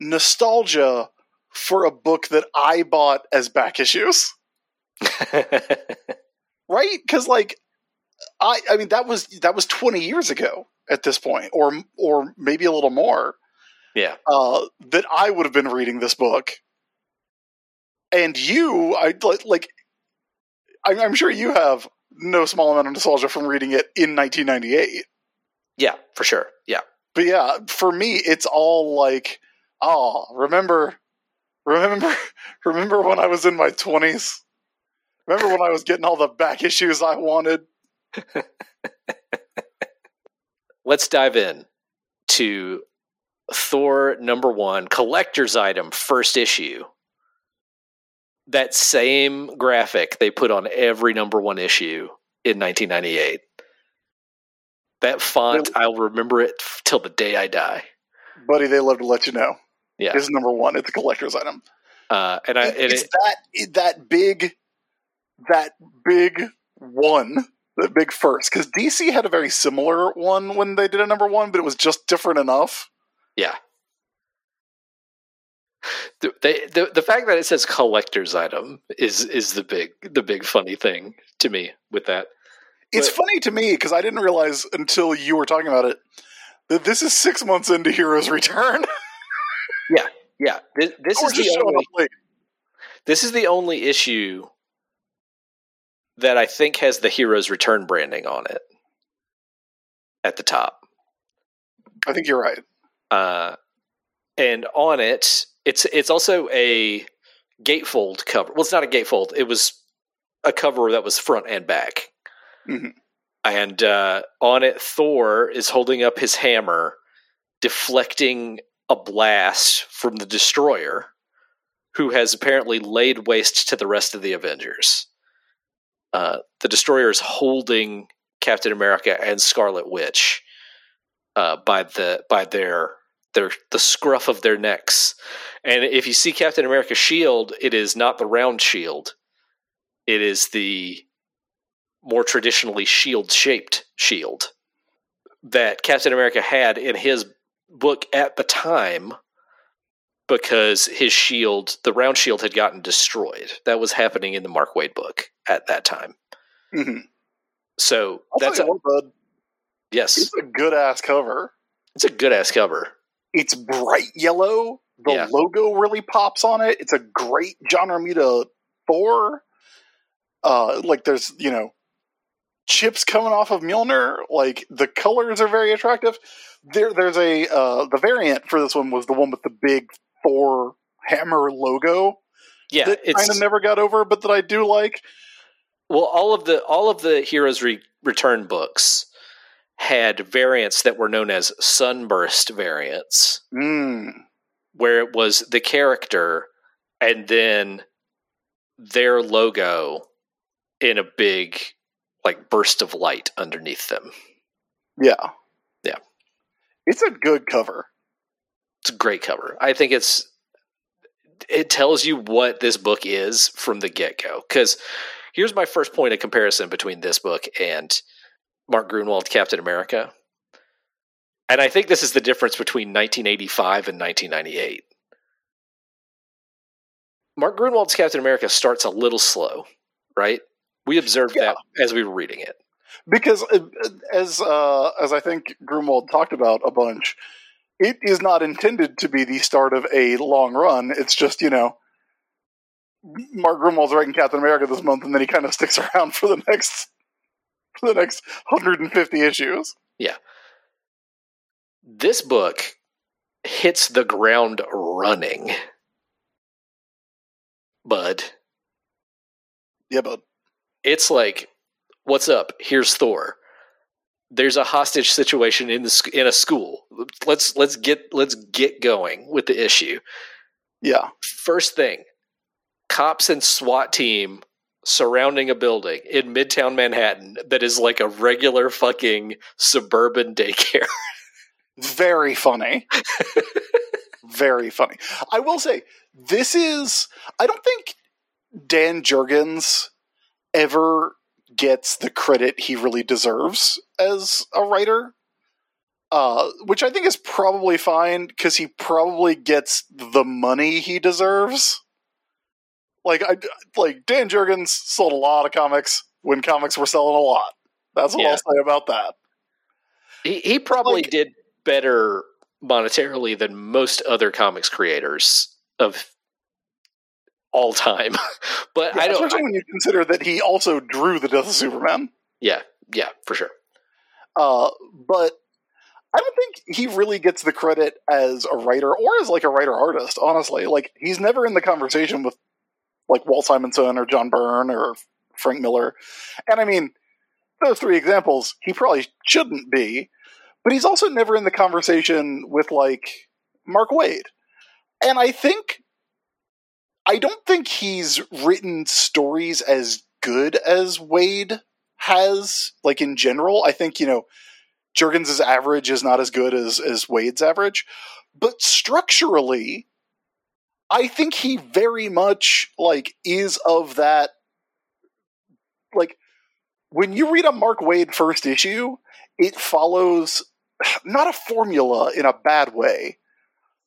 nostalgia for a book that I bought as back issues, right? Because like, I I mean that was that was twenty years ago at this point, or or maybe a little more. yeah. uh, that I would have been reading this book. And you, I like, I'm sure you have no small amount of nostalgia from reading it in 1998. Yeah, for sure. Yeah. But yeah, for me, it's all like, oh, remember, remember, remember when I was in my 20s? Remember when I was getting all the back issues I wanted? Let's dive in to Thor number one, collector's item, first issue. That same graphic they put on every number one issue in 1998. That font, I'll remember it till the day I die. Buddy, they love to let you know. Yeah, It's number one. It's a collector's item. uh, and I and it's it, that that big that big one the big first because dc had a very similar one when they did a number one but it was just different enough yeah. The, they, the the fact that it says collector's item is is the big the big funny thing to me with that. it's But- funny to me because i didn't realize until you were talking about it that this is six months into heroes return Yeah, this, this is the only, this is the only issue that I think has the Heroes return branding on it at the top. i think you're right uh, and on it, it's it's also a gatefold cover. Well, it's not a gatefold. It was a cover that was front and back. Mhm. And uh, on it, Thor is holding up his hammer, deflecting a blast from the destroyer, who has apparently laid waste to the rest of the Avengers. Uh, the destroyer is holding Captain America and Scarlet Witch uh, by the by their their the scruff of their necks. And if you see Captain America's shield, it is not the round shield. It is the more traditionally shield shaped shield that Captain America had in his book at the time because his shield, the round shield, had gotten destroyed. That was happening in the Mark Waid book at that time. Mhm. So I'll that's a, what, yes, it's a good ass cover it's a good ass cover. it's bright yellow. The Yeah. logo really pops on it. It's a great John Romita Thor. Uh, like there's you know chips coming off of Mjolnir. Like the colors are very attractive. There, there's a uh, the variant for this one was the one with the big Thor hammer logo Yeah, that kind of never got over, but that I do like. Well, all of the all of the Heroes Re- Return books had variants that were known as sunburst variants, Mm. where it was the character and then their logo in a big like burst of light underneath them. Yeah, Yeah. It's a good cover. It's a great cover. I think it's it tells you what this book is from the get-go cuz here's my first point of comparison between this book and Mark Gruenwald Captain America. And I think this is the difference between 1985 and 1998. Mark Gruenwald's Captain America starts a little slow, right? We observed Yeah. that as we were reading it. because uh, as uh, as I think Gruenwald talked about a bunch, it is not intended to be the start of a long run. It's just you know, Mark Gruenwald's writing Captain America this month, and then he kind of sticks around for the next for the next 150 issues. Yeah. This book hits the ground running. Bud. Yeah, bud. it's like, what's up? Here's Thor. There's a hostage situation in the in a school. Let's let's get let's get going with the issue. yeah, First thing, cops and SWAT team surrounding a building in Midtown Manhattan that is like a regular fucking suburban daycare. very funny. very funny. I will say this is. I don't think Dan Jurgens ever gets the credit he really deserves as a writer. Uh, which I think is probably fine because he probably gets the money he deserves. Like I like Dan Jurgens sold a lot of comics when comics were selling a lot. That's what Yeah. I'll say about that. He he probably Like- did better monetarily than most other comics creators of all time. but Yeah, I don't. especially when you consider that he also drew the Death of Superman. yeah, yeah, for sure. Uh, but I don't think he really gets the credit as a writer or as like a writer artist. Honestly, like he's never in the conversation with like Walt Simonson or John Byrne or Frank Miller. And I mean, those three examples, he probably shouldn't be. But he's also never in the conversation with like Mark Waid. And I think I don't think he's written stories as good as Waid has, like in general. I think, you know, Jurgens' average is not as good as, as Waid's average. But structurally, I think he very much like is of that like when you read a Mark Waid first issue, it follows not a formula in a bad way,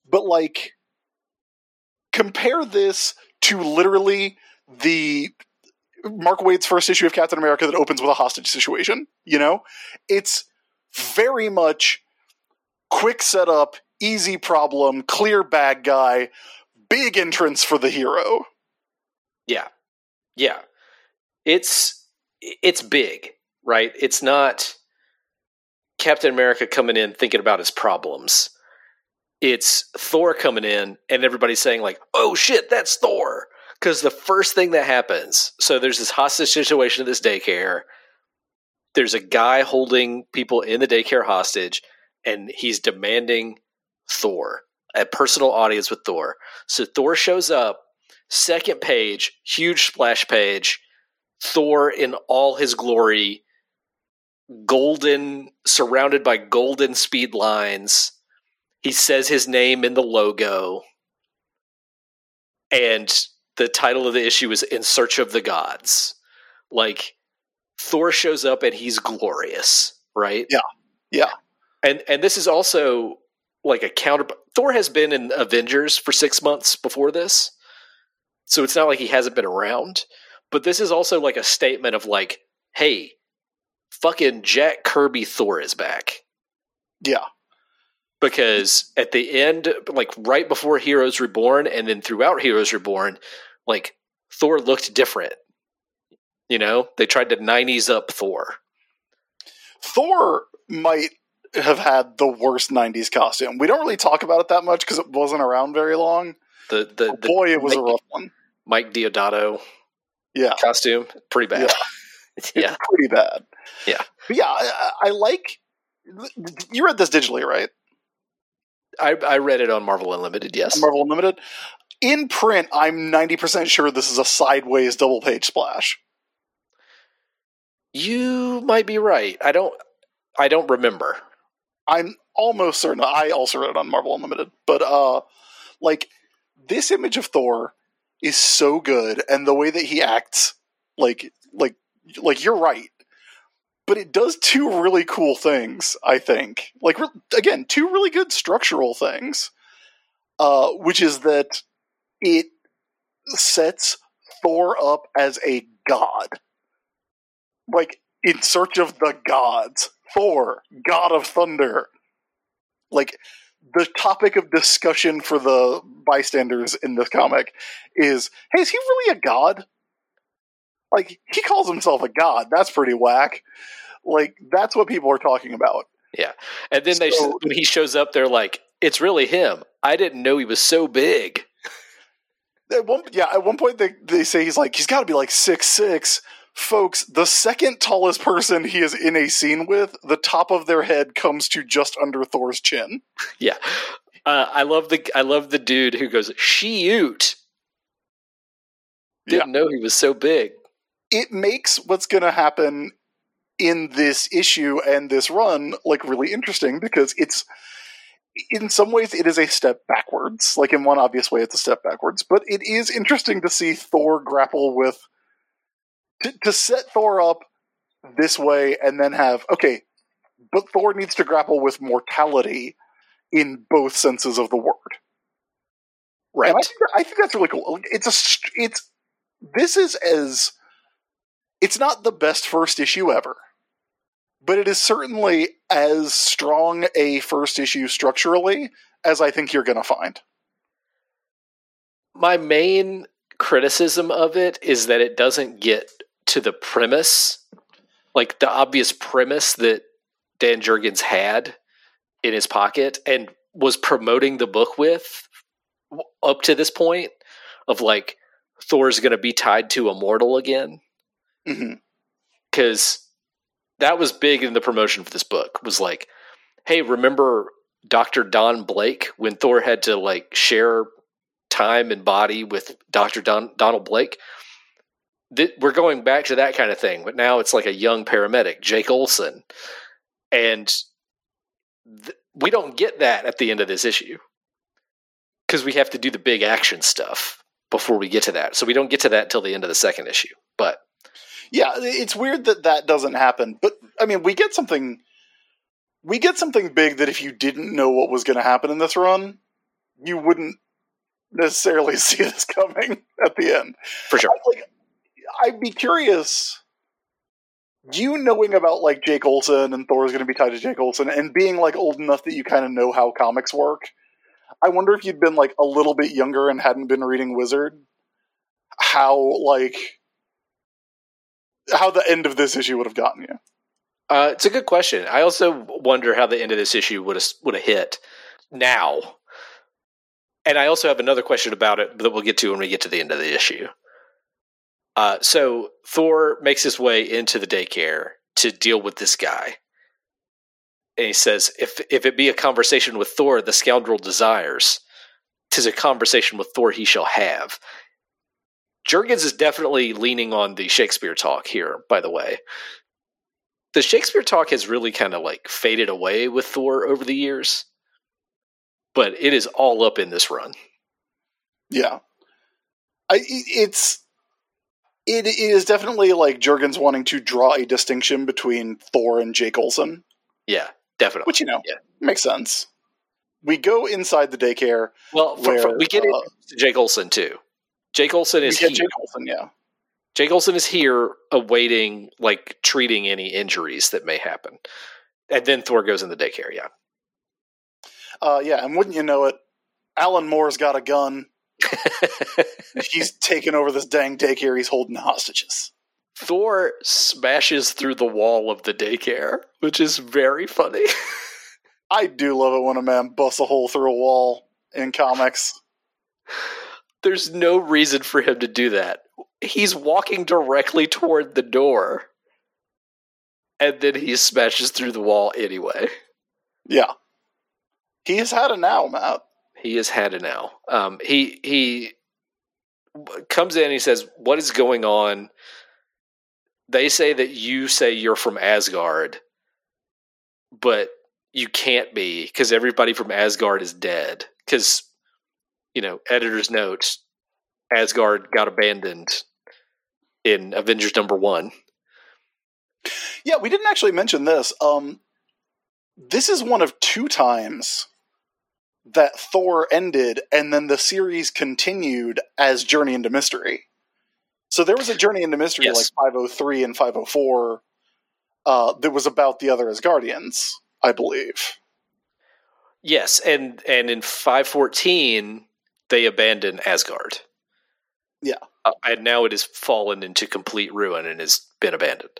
but like compare this to literally the Mark Waid's first issue of Captain America that opens with a hostage situation. You know, it's very much quick setup, easy problem, clear bad guy, big entrance for the hero. Yeah, yeah. It's it's big, right? It's not Captain America coming in thinking about his problems. It's Thor coming in and everybody's saying like, "Oh shit, that's Thor." Cuz the first thing that happens, so there's this hostage situation at this daycare. There's a guy holding people in the daycare hostage and he's demanding Thor, a personal audience with Thor. So Thor shows up, second page, huge splash page, Thor in all his glory, golden, surrounded by golden speed lines. He says his name in the logo. And the title of the issue is In Search of the Gods. Like, Thor shows up and he's glorious, right? Yeah. Yeah. And and this is also like a counter Thor has been in Avengers for 6 months before this. So it's not like he hasn't been around, but this is also like a statement of like, hey, fucking Jack Kirby Thor is back Yeah. Because at the end, like right before Heroes Reborn, and then throughout Heroes Reborn, like Thor looked different. You know, they tried to '90s up Thor. Thor might have had the worst 90s costume. We don't really talk about it that much because it wasn't around very long. The the, the boy, it was a rough one. Mike Deodato Yeah. costume, pretty bad. Yeah, Pretty bad. Yeah. But yeah, I I like. You read this digitally, right? I, I read it on Marvel Unlimited. Yes, Marvel Unlimited. In print, I'm 90% sure this is a sideways double page splash. you might be right. I don't. I don't remember. I'm almost certain. I also read it on Marvel Unlimited, but uh, like this image of Thor is so good, and the way that he acts, like, like, like you're right. But it does two really cool things. I think, like, re- again, two really good structural things. Uh, which is that it sets Thor up as a god, like in search of the gods. Thor, god of thunder. Like the topic of discussion for the bystanders in this comic is, hey, is he really a god? Like he calls himself a god. That's pretty whack. Like that's what people are talking about. Yeah, and then they when he shows up, they're like, "It's really him." I didn't know he was so big. At one, yeah, at one point they they say he's like he's got to be like six six. Folks, the second tallest person he is in a scene with, the top of their head comes to just under Thor's chin. Yeah, uh, I love the I love the dude who goes shoot. Didn't know he was so big. It makes what's going to happen in this issue and this run like really interesting because it's in some ways it is a step backwards. Like in one obvious way, it's a step backwards, but it is interesting to see Thor grapple with to, to set Thor up this way and then have okay, but Thor needs to grapple with mortality in both senses of the word. Right. I think, I think that's really cool. It's a it's this is as it's not the best first issue ever, but it is certainly as strong a first issue structurally as I think you're going to find. My main criticism of it is that it doesn't get to the premise, like the obvious premise that Dan Jurgens had in his pocket and was promoting the book with up to this point of like Thor's going to be tied to a mortal again. Mm-hmm. Because that was big in the promotion for this book was like, hey, remember Dr. Don Blake when Thor had to like share time and body with Dr. Don, Donald Blake? Th- we're going back to that kind of thing, but now it's like a young paramedic, Jake Olson. And th- we don't get that at the end of this issue because we have to do the big action stuff before we get to that. So we don't get to that until the end of the second issue. But Yeah, it's weird that that doesn't happen. But I mean, we get something. We get something big that if you didn't know what was going to happen in this run, you wouldn't necessarily see this coming at the end. for sure. Like, I'd be curious. You knowing about like Jake Olson and Thor's going to be tied to Jake Olson, and being like old enough that you kind of know how comics work. I wonder if you'd been like a little bit younger and hadn't been reading Wizard, how like how the end of this issue would have gotten you. Uh, it's a good question. I also wonder how the end of this issue would have would have hit now. And I also have another question about it that we'll get to when we get to the end of the issue. Uh, so Thor makes his way into the daycare to deal with this guy, and he says, "If if it be a conversation with Thor, the scoundrel desires, tis a conversation with Thor he shall have." Jurgens is definitely leaning on the Shakespeare talk here. By the way, the Shakespeare talk has really kind of like faded away with Thor over the years, but it is all up in this run. Yeah, I it- it's it is definitely like Jurgens wanting to draw a distinction between Thor and Jake Olson, Yeah, definitely. which you know Yeah. makes sense. We go inside the daycare. well, for, for- where, we get uh, Jake Olson too. Jake Olson is here. Jake Olson, yeah. Jake Olson is here, awaiting like treating any injuries that may happen, and then Thor goes in the daycare. Yeah, Uh, yeah, and wouldn't you know it, Alan Moore's got a gun. He's taken over this dang daycare. He's holding hostages. Thor smashes through the wall of the daycare, which is very funny. I do love it when a man busts a hole through a wall in comics. There's no reason for him to do that. He's walking directly toward the door. And then he smashes through the wall anyway. Yeah. He has had an now, Matt. He has had an now. Um, he he comes in. And he says, "What is going on?" They say that you say you're from Asgard, but you can't be because everybody from Asgard is dead. Because you know, editor's notes: Asgard got abandoned in Avengers number one. Yeah, we didn't actually mention this. Um, this is one of two times that Thor ended, and then the series continued as Journey into Mystery. So there was a Journey into Mystery Yes. like 503 and 504 uh, that was about the other Asgardians, I believe. Yes, and and in five fourteen they abandon Asgard. Yeah. uh, and now it has fallen into complete ruin and has been abandoned.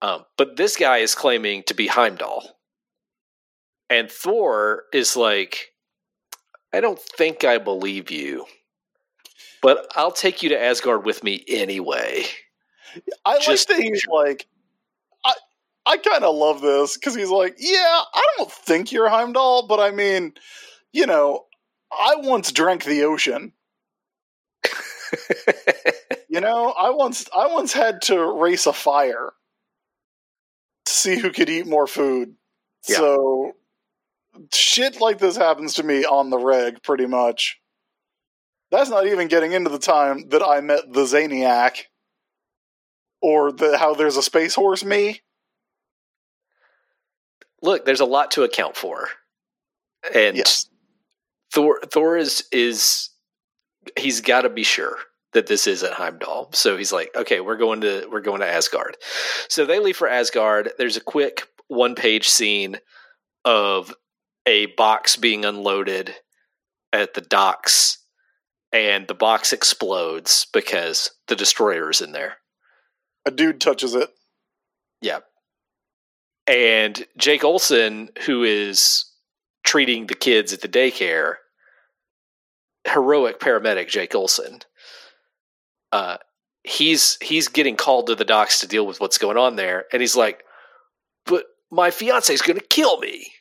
Um, but this guy is claiming to be Heimdall, and Thor is like, I don't think I believe you, but I'll take you to Asgard with me anyway. I Just like that he's like, I, I kind of love this because he's like, yeah, I don't think you're Heimdall, but I mean, you know, I once drank the ocean. You know, I once I once had to race a fire to see who could eat more food. Yeah. So shit like this happens to me on the reg pretty much. That's not even getting into the time that I met the Zaniac or the how there's a space horse me. Look, there's a lot to account for, and Yes. Thor Thor is is he's got to be sure that this isn't Heimdall. So he's like, okay, we're going to we're going to Asgard. So they leave for Asgard. There's a quick one page scene of a box being unloaded at the docks, and the box explodes because the destroyer is in there. A dude touches it. Yeah. And Jake Olson, who is treating the kids at the daycare, heroic paramedic Jake Olson, uh, he's he's getting called to the docks to deal with what's going on there, and he's like, "But my fiance is going to kill me.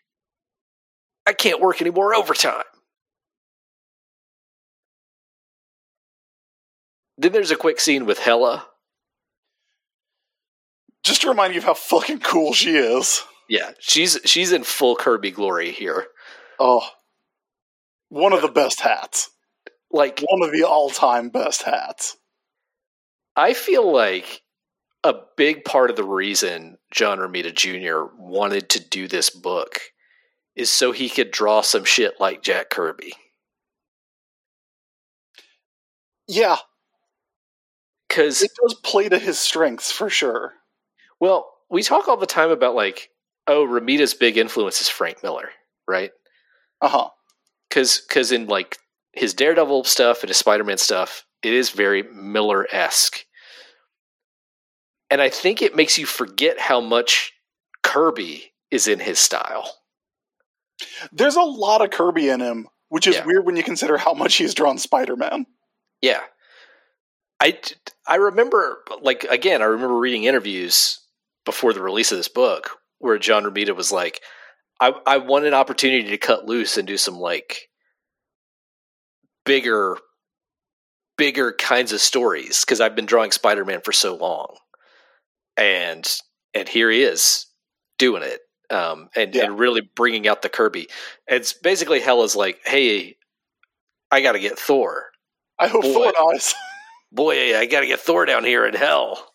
I can't work any more overtime." Then there's a quick scene with Hela. Just to remind you of how fucking cool she is. Yeah, she's she's in full Kirby glory here. Oh, one of the best hats. Like One of the all-time best hats. I feel like a big part of the reason John Romita Jr. wanted to do this book is so he could draw some shit like Jack Kirby. Yeah, Because, it does play to his strengths for sure. well, we talk all the time about like, oh, Romita's big influence is Frank Miller, right? Uh huh. Because in like his Daredevil stuff and his Spider Man stuff, it is very Miller esque. And I think it makes you forget how much Kirby is in his style. There's a lot of Kirby in him, which is Yeah. weird when you consider how much he's drawn Spider-Man. Yeah. I, I remember, like, again, I remember reading interviews before the release of this book where John Romita was like, I, I want an opportunity to cut loose and do some, like, bigger, bigger kinds of stories because I've been drawing Spider Man for so long. And, and here he is doing it. Um, and, Yeah. and really bringing out the Kirby. It's basically Hela's like, hey, I got to get Thor I hope Boy. Thor dies. boy, I got to get Thor down here in hell.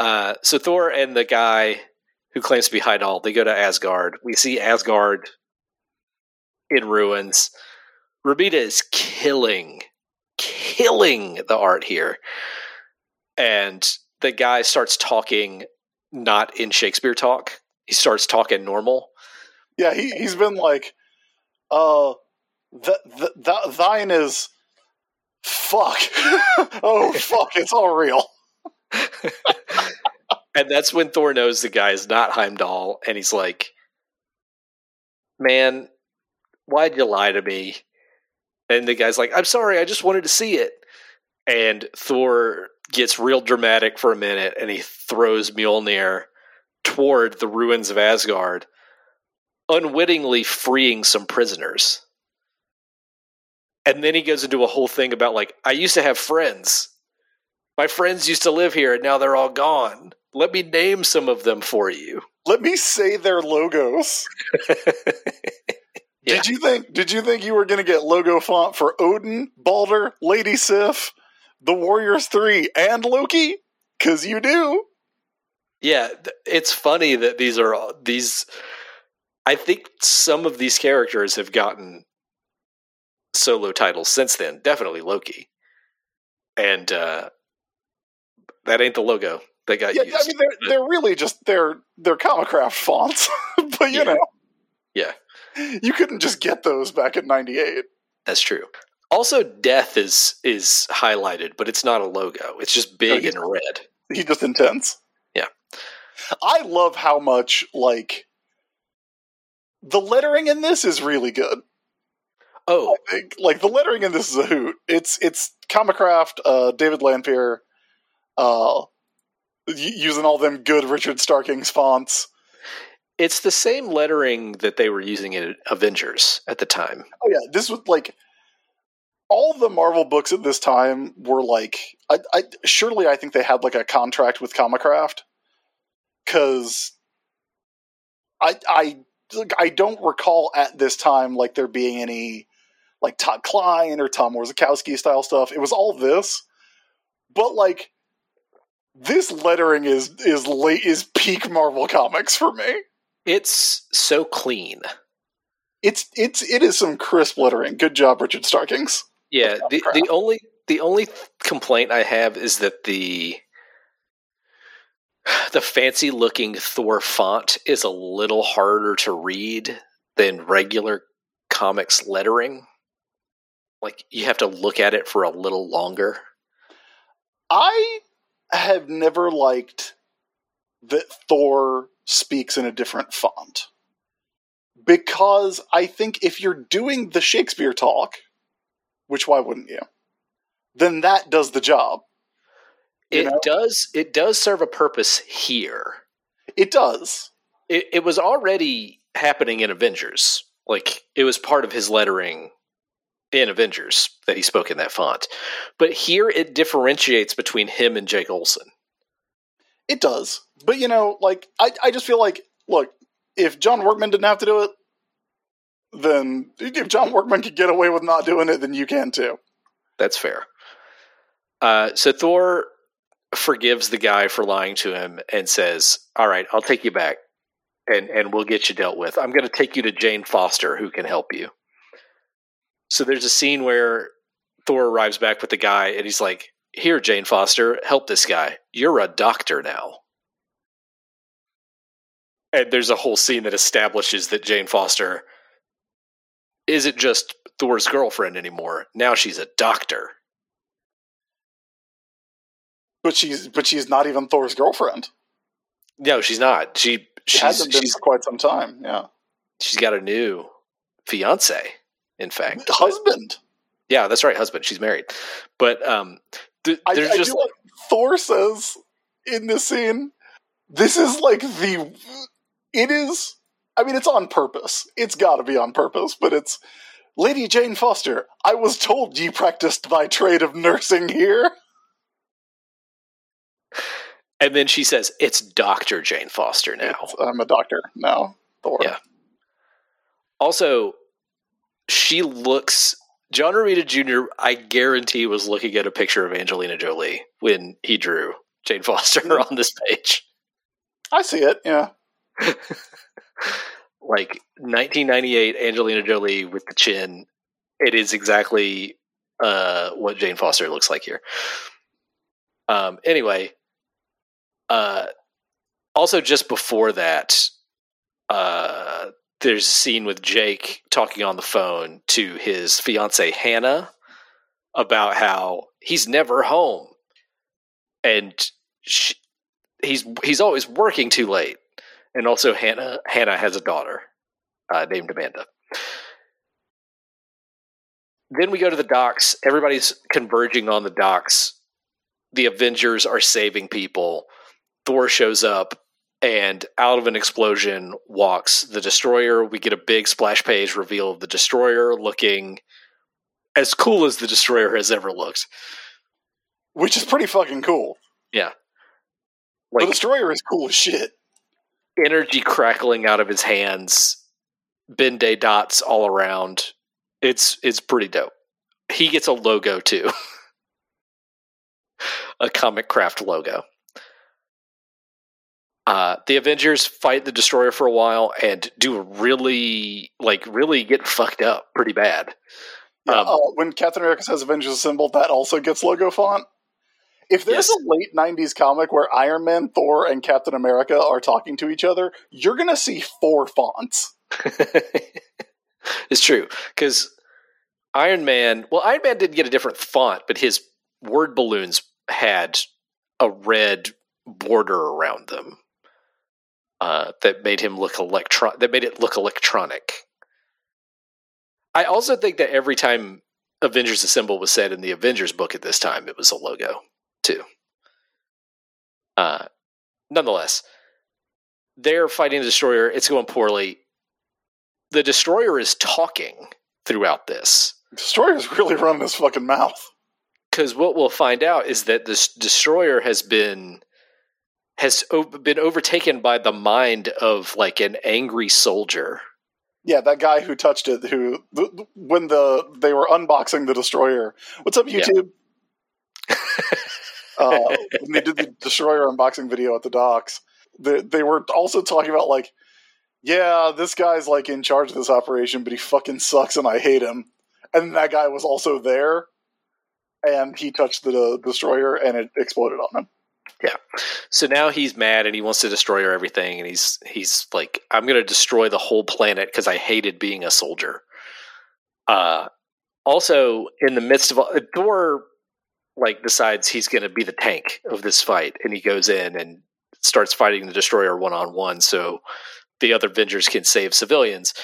Uh, so Thor and the guy who claims to be Heimdall, they go to Asgard. We see Asgard in ruins. Romita is killing, killing the art here. And the guy starts talking not in Shakespeare talk. He starts talking normal. Yeah, he he's been like, uh, th- th- th- thine is fuck. oh fuck, it's all real. and that's when Thor knows the guy is not Heimdall, and he's like, "Man, why'd you lie to me?" And the guy's like, "I'm sorry, I just wanted to see it." And Thor gets real dramatic for a minute, and he throws Mjolnir toward the ruins of Asgard, unwittingly freeing some prisoners. And then he goes into a whole thing about like, I used to have friends. My friends used to live here and now they're all gone. Let me name some of them for you. Let me say their logos. Yeah. Did you think? Did you think you were going to get logo font for Odin, Balder, Lady Sif, the Warriors Three, and Loki? Because you do. Yeah, it's funny that these are all, these. I think some of these characters have gotten solo titles since then. Definitely Loki, and uh, that ain't the logo they got Yeah, used. I mean they're they're really just they're they're Comicraft fonts, but you Yeah. know, Yeah. you couldn't just get those back in '98. That's true. Also, death is is highlighted, but it's not a logo. It's just big he's- and red. He's just intense. Yeah. I love how much like the lettering in this is really good. Oh, I think, like the lettering in this is a hoot. It's it's Comicraft, uh, David Lanphear, uh, using all them good Richard Starkings fonts. it's the same lettering that they were using in Avengers at the time. Oh yeah, this was like all the Marvel books at this time were like. I, I surely I think they had like a contract with Comicraft because I I I don't recall at this time like there being any like Todd Klein or Tom Orzechowski style stuff. It was all this, but like this lettering is is late is peak Marvel comics for me. It's so clean. It's it's it is some crisp lettering. Good job, Richard Starkings. Yeah, the, crap. the only the only complaint I have is that the the fancy looking Thor font is a little harder to read than regular comics lettering. like you have to look at it for a little longer. I have never liked that Thor speaks in a different font. Because I think if you're doing the Shakespeare talk, which why wouldn't you? Then that does the job. It know? does it does serve a purpose here. It does. It, it was already happening in Avengers. Like it was part of his lettering in Avengers that he spoke in that font. But here it differentiates between him and Jake Olson. It does. But you know, like I, I just feel like look, if John Workman didn't have to do it, then if John Workman could get away with not doing it, then you can too. That's fair. Uh, so Thor forgives the guy for lying to him and says, "All right, I'll take you back, and and we'll get you dealt with. I'm going to take you to Jane Foster, who can help you." So there's a scene where Thor arrives back with the guy, and he's like, "Here, Jane Foster, help this guy. You're a doctor now." And there's a whole scene that establishes that Jane Foster isn't just Thor's girlfriend anymore. Now she's a doctor. But she's but she's not even Thor's girlfriend. No, she's not. She She she's hasn't been for quite some time. Yeah, she's got a new fiance. In fact, husband. yeah, that's right, husband. She's married, but um, th- I, there's I just do like Thor says in this scene. This is like the. It is. I mean, it's on purpose. It's got to be on purpose, but it's Lady Jane Foster. I was told ye practiced thy trade of nursing here. and then she says it's Doctor Jane Foster now. It's- I'm a doctor now. Thor. Yeah. Also, she looks. John Romita Jr. I guarantee was looking at a picture of Angelina Jolie when he drew Jane Foster on this page. I see it. Yeah. like 1998 Angelina Jolie with the chin. It is exactly uh, what Jane Foster looks like here. Um, anyway, uh, also just before that, uh, there's a scene with Jake talking on the phone to his fiance Hannah about how he's never home, and she, he's he's always working too late and also Hannah Hannah has a daughter uh, named Amanda. Then we go to the docks. Everybody's converging on the docks. The Avengers are saving people. Thor shows up, and out of an explosion walks the destroyer. We get a big splash page reveal of the destroyer looking as cool as the destroyer has ever looked. Which is pretty fucking cool. Yeah. The destroyer is cool as shit. energy crackling out of his hands, Ben Day dots all around. It's it's pretty dope. He gets a logo too. a Comicraft logo. Uh, the Avengers fight the Destroyer for a while and do really, like, really get fucked up pretty bad. Yeah, Um, uh, when Captain America says Avengers Assemble, that also gets logo font. If there's Yes. a late '90s comic where Iron Man, Thor, and Captain America are talking to each other, you're gonna see four fonts. it's true because Iron Man. Well, Iron Man did get a different font, but his word balloons had a red border around them uh, that made him look electron. That made it look electronic. I also think that every time Avengers Assemble was said in the Avengers book at this time, it was a logo too. Uh, nonetheless, they're fighting the destroyer. It's going poorly. The destroyer is talking throughout this Destroyer's really running his fucking mouth. because what we'll find out is that this destroyer has been has been overtaken by the mind of like an angry soldier. Yeah, that guy who touched it, who when the they were unboxing the destroyer. What's up, Yeah. YouTube? uh, when they did the destroyer unboxing video at the docks, they, they were also talking about like, yeah, this guy's like in charge of this operation, but he fucking sucks and I hate him. And that guy was also there, and he touched the destroyer and it exploded on him. So now he's mad and he wants to destroy everything, and he's he's like, "I'm going to destroy the whole planet because I hated being a soldier." Uh, Also, in the midst of all, Thor, like decides he's going to be the tank of this fight, and he goes in and starts fighting the destroyer one on one, so the other Avengers can save civilians.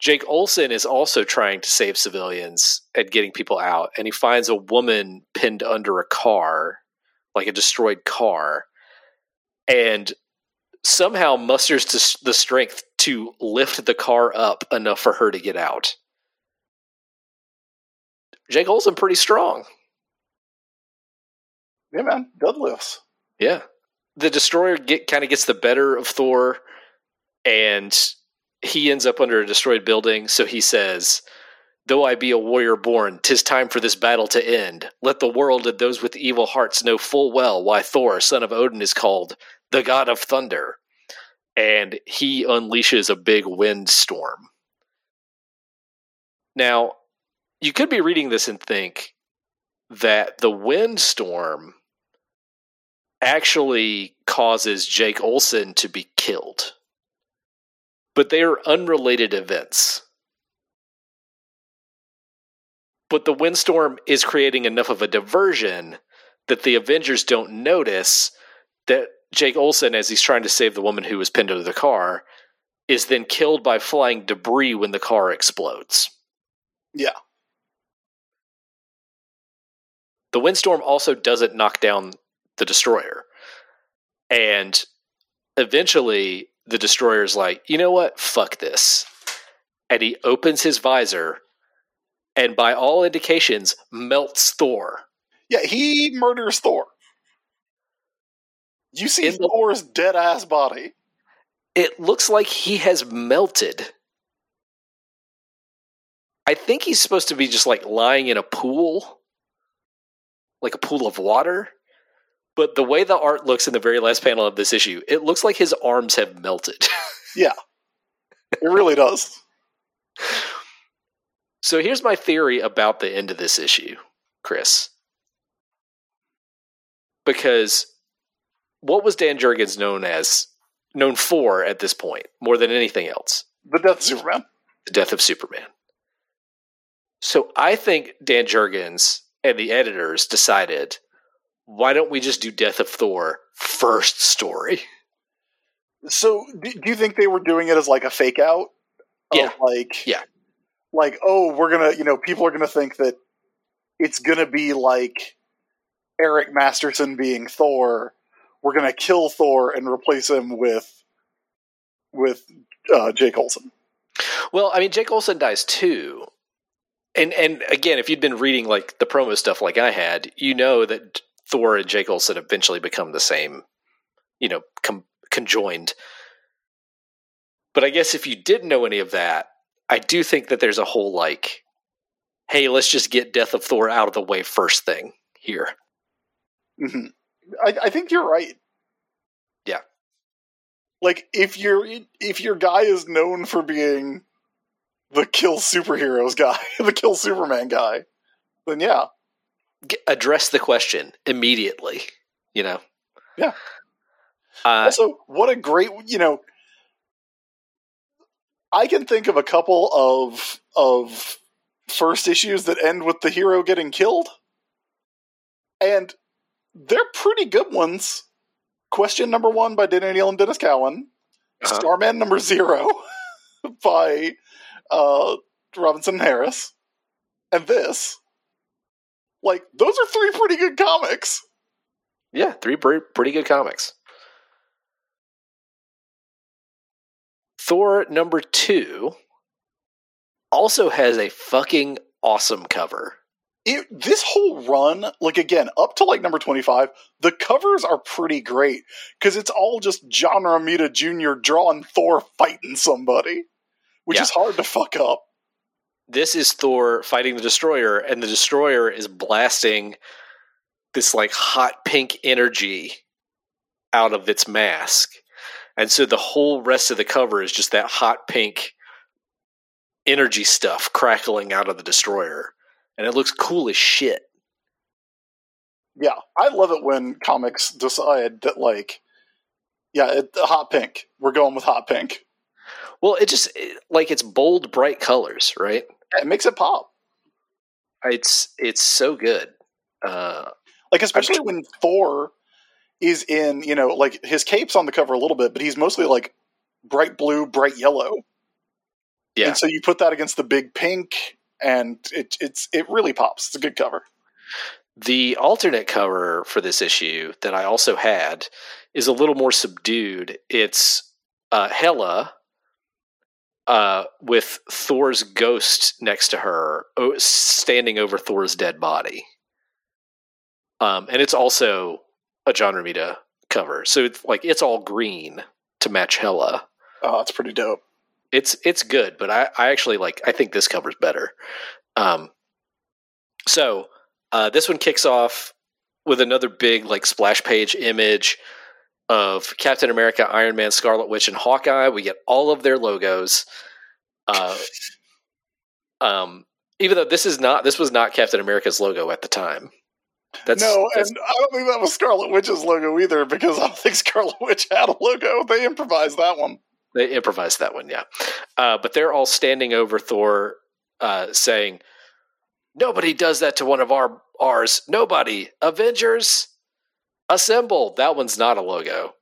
Jake Olson is also trying to save civilians and getting people out, and he finds a woman pinned under a car, like a destroyed car, and somehow musters the strength to lift the car up enough for her to get out. Jake Olson pretty strong. Yeah, man, deadlifts. Yeah, the destroyer get kind of gets the better of Thor, and he ends up under a destroyed building. So he says, "Though I be a warrior born, tis time for this battle to end. Let the world and those with evil hearts know full well why Thor, son of Odin, is called the god of thunder." And he unleashes a big windstorm. Now, you could be reading this and think that the windstorm actually causes Jake Olson to be killed. But they are unrelated events. But the windstorm is creating enough of a diversion that the Avengers don't notice that Jake Olson, as he's trying to save the woman who was pinned under the car, is then killed by flying debris when the car explodes. Yeah. The windstorm also doesn't knock down the destroyer. And eventually the destroyer's like, you know what? Fuck this. And he opens his visor and by all indications melts Thor. Yeah, he murders Thor. You see Thor's dead ass body. It looks like he has melted. I think he's supposed to be just like lying in a pool, like a pool of water. But the way the art looks in the very last panel of this issue, it looks like his arms have melted. yeah. It really does. So here's my theory about the end of this issue, Chris. Because what was Dan Jurgens known as known for at this point, more than anything else? The death of Superman. The death of Superman. So I think Dan Jurgens and the editors decided why don't we just do Death of Thor first story? So, do, you think they were doing it as like a fake out? Yeah. Like, yeah. Like, oh, we're gonna, you know, people are gonna think that it's gonna be like Eric Masterson being Thor. We're gonna kill Thor and replace him with with uh, Jake Olson. Well, I mean, Jake Olson dies too, and and again, if you'd been reading like the promo stuff like I had, you know that Thor and Jake Olson eventually become the same, you know, com- conjoined. But I guess if you didn't know any of that, I do think that there's a whole like, hey, let's just get Death of Thor out of the way first thing here. Mm-hmm. I, I think you're right. Yeah. Like if your if your guy is known for being the kill superheroes guy, the kill Superman guy, then yeah, address the question immediately. You know. Yeah. Uh, also, what a great you know. I can think of a couple of of first issues that end with the hero getting killed, and they're pretty good ones. Question number one by Dan O'Neil and Denys Cowan. Uh-huh. Starman number zero by uh, Robinson Harris, and this like those are three pretty good comics. Yeah, three pretty good comics. Thor number two also has a fucking awesome cover. It, this whole run, like again, up to like number 25, the covers are pretty great because it's all just John Romita Jr. drawing Thor fighting somebody, which yeah. is hard to fuck up this is Thor fighting the destroyer, and the destroyer is blasting this like hot pink energy out of its mask. And so the whole rest of the cover is just that hot pink energy stuff crackling out of the destroyer. And it looks cool as shit. Yeah, I love it when comics decide that, like, yeah, it, hot pink. We're going with hot pink. Well, it just, it, like, it's bold, bright colors, right? it makes it pop. It's it's so good. Uh, Like especially when Thor is in, you know, like his cape's on the cover a little bit, but he's mostly like bright blue, bright yellow. Yeah. And so you put that against the big pink and it it's it really pops. It's a good cover. The alternate cover for this issue that I also had is a little more subdued. It's uh, Hela uh, with Thor's ghost next to her, standing over Thor's dead body. Um, and it's also a John Romita cover, so it's like it's all green to match Hela. Oh, it's pretty dope. It's it's good, but I, I actually like I think this cover's better. Um, so uh, this one kicks off with another big like splash page image of Captain America, Iron Man, Scarlet Witch, and Hawkeye. We get all of their logos. Uh, um, even though this is not this was not Captain America's logo at the time. That's no, that's- and I don't think that was Scarlet Witch's logo either because I don't think Scarlet Witch had a logo. They improvised that one. They improvised that one, yeah. Uh, but they're all standing over Thor, uh, saying, "Nobody does that to one of our ours. Nobody. Avengers, assemble." That one's not a logo.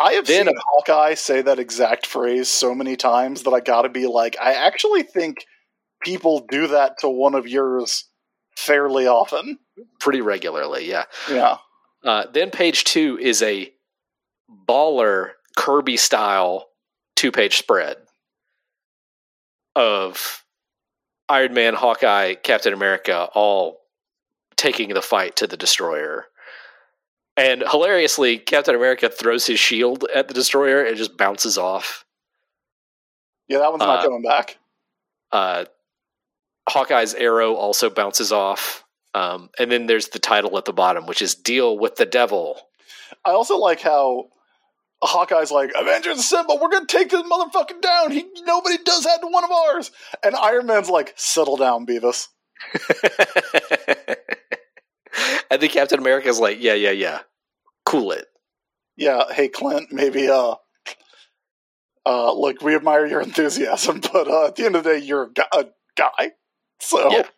I have Then- seen Hawkeye say that exact phrase so many times that I gotta be like, I actually think people do that to one of yours fairly often. Pretty regularly, yeah. Yeah. Uh, then page two is a baller Kirby style two page spread of Iron Man, Hawkeye, Captain America all taking the fight to the destroyer. And hilariously, Captain America throws his shield at the destroyer and just bounces off. Yeah, that one's not Uh, coming back. Uh, Hawkeye's arrow also bounces off. Um, and then there's the title at the bottom, which is Deal with the Devil. I also like how Hawkeye's like, Avengers Assemble, we're gonna take this motherfucker down. He nobody does that to one of ours. And Iron Man's like, settle down, Beavis. and then Captain America's like, yeah, yeah, yeah. Cool it. Yeah, hey Clint, maybe uh uh look, we admire your enthusiasm, but uh at the end of the day you're a, gu- a guy. So Yeah.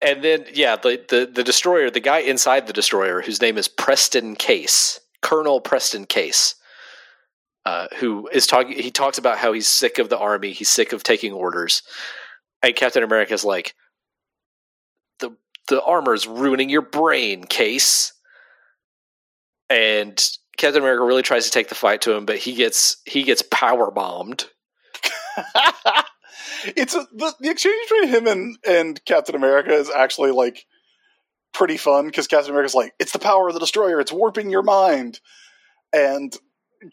And then, yeah, the, the, the destroyer, the guy inside the destroyer, whose name is Preston Case, Colonel Preston Case, uh, who is talking, he talks about how he's sick of the army, he's sick of taking orders. And Captain America's like, the, the armor's ruining your brain, Case. And Captain America really tries to take the fight to him, but he gets he gets power bombed. it's a, the, the exchange between him and, and Captain America is actually like pretty fun because Captain America's like, it's the power of the destroyer, it's warping your mind. And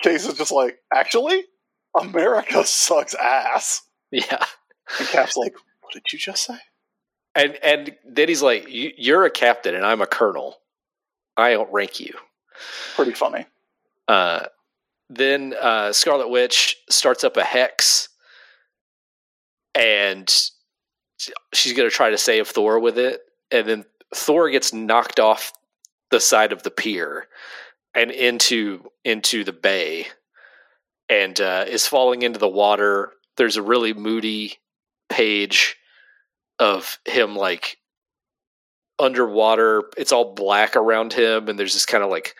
Case is just like, actually, America sucks ass. Yeah. And Cap's like, what did you just say? And and then he's like, "You- "You're a captain, and I'm a colonel. I outrank you." Pretty funny. Uh, then uh, Scarlet Witch starts up a hex, and she's going to try to save Thor with it. And then Thor gets knocked off the side of the pier and into into the bay, and uh, is falling into the water. There's a really moody page of him like underwater. It's all black around him, and there's this kind of like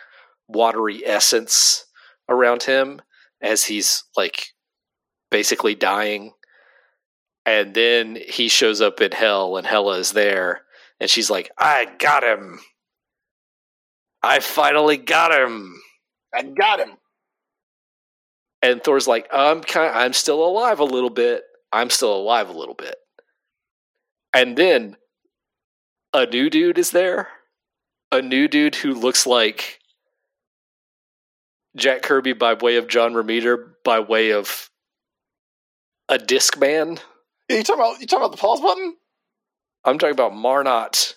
watery essence around him as he's like basically dying. And then he shows up in hell, and Hela is there, and she's like, "I got him! I finally got him!" I got him. And Thor's like, "I'm kind, of, I'm still alive a little bit. I'm still alive a little bit." And then a new dude is there, a new dude who looks like Jack Kirby by way of John Romita by way of a disc man. You talking about you talking about the pause button? I'm talking about Marnot.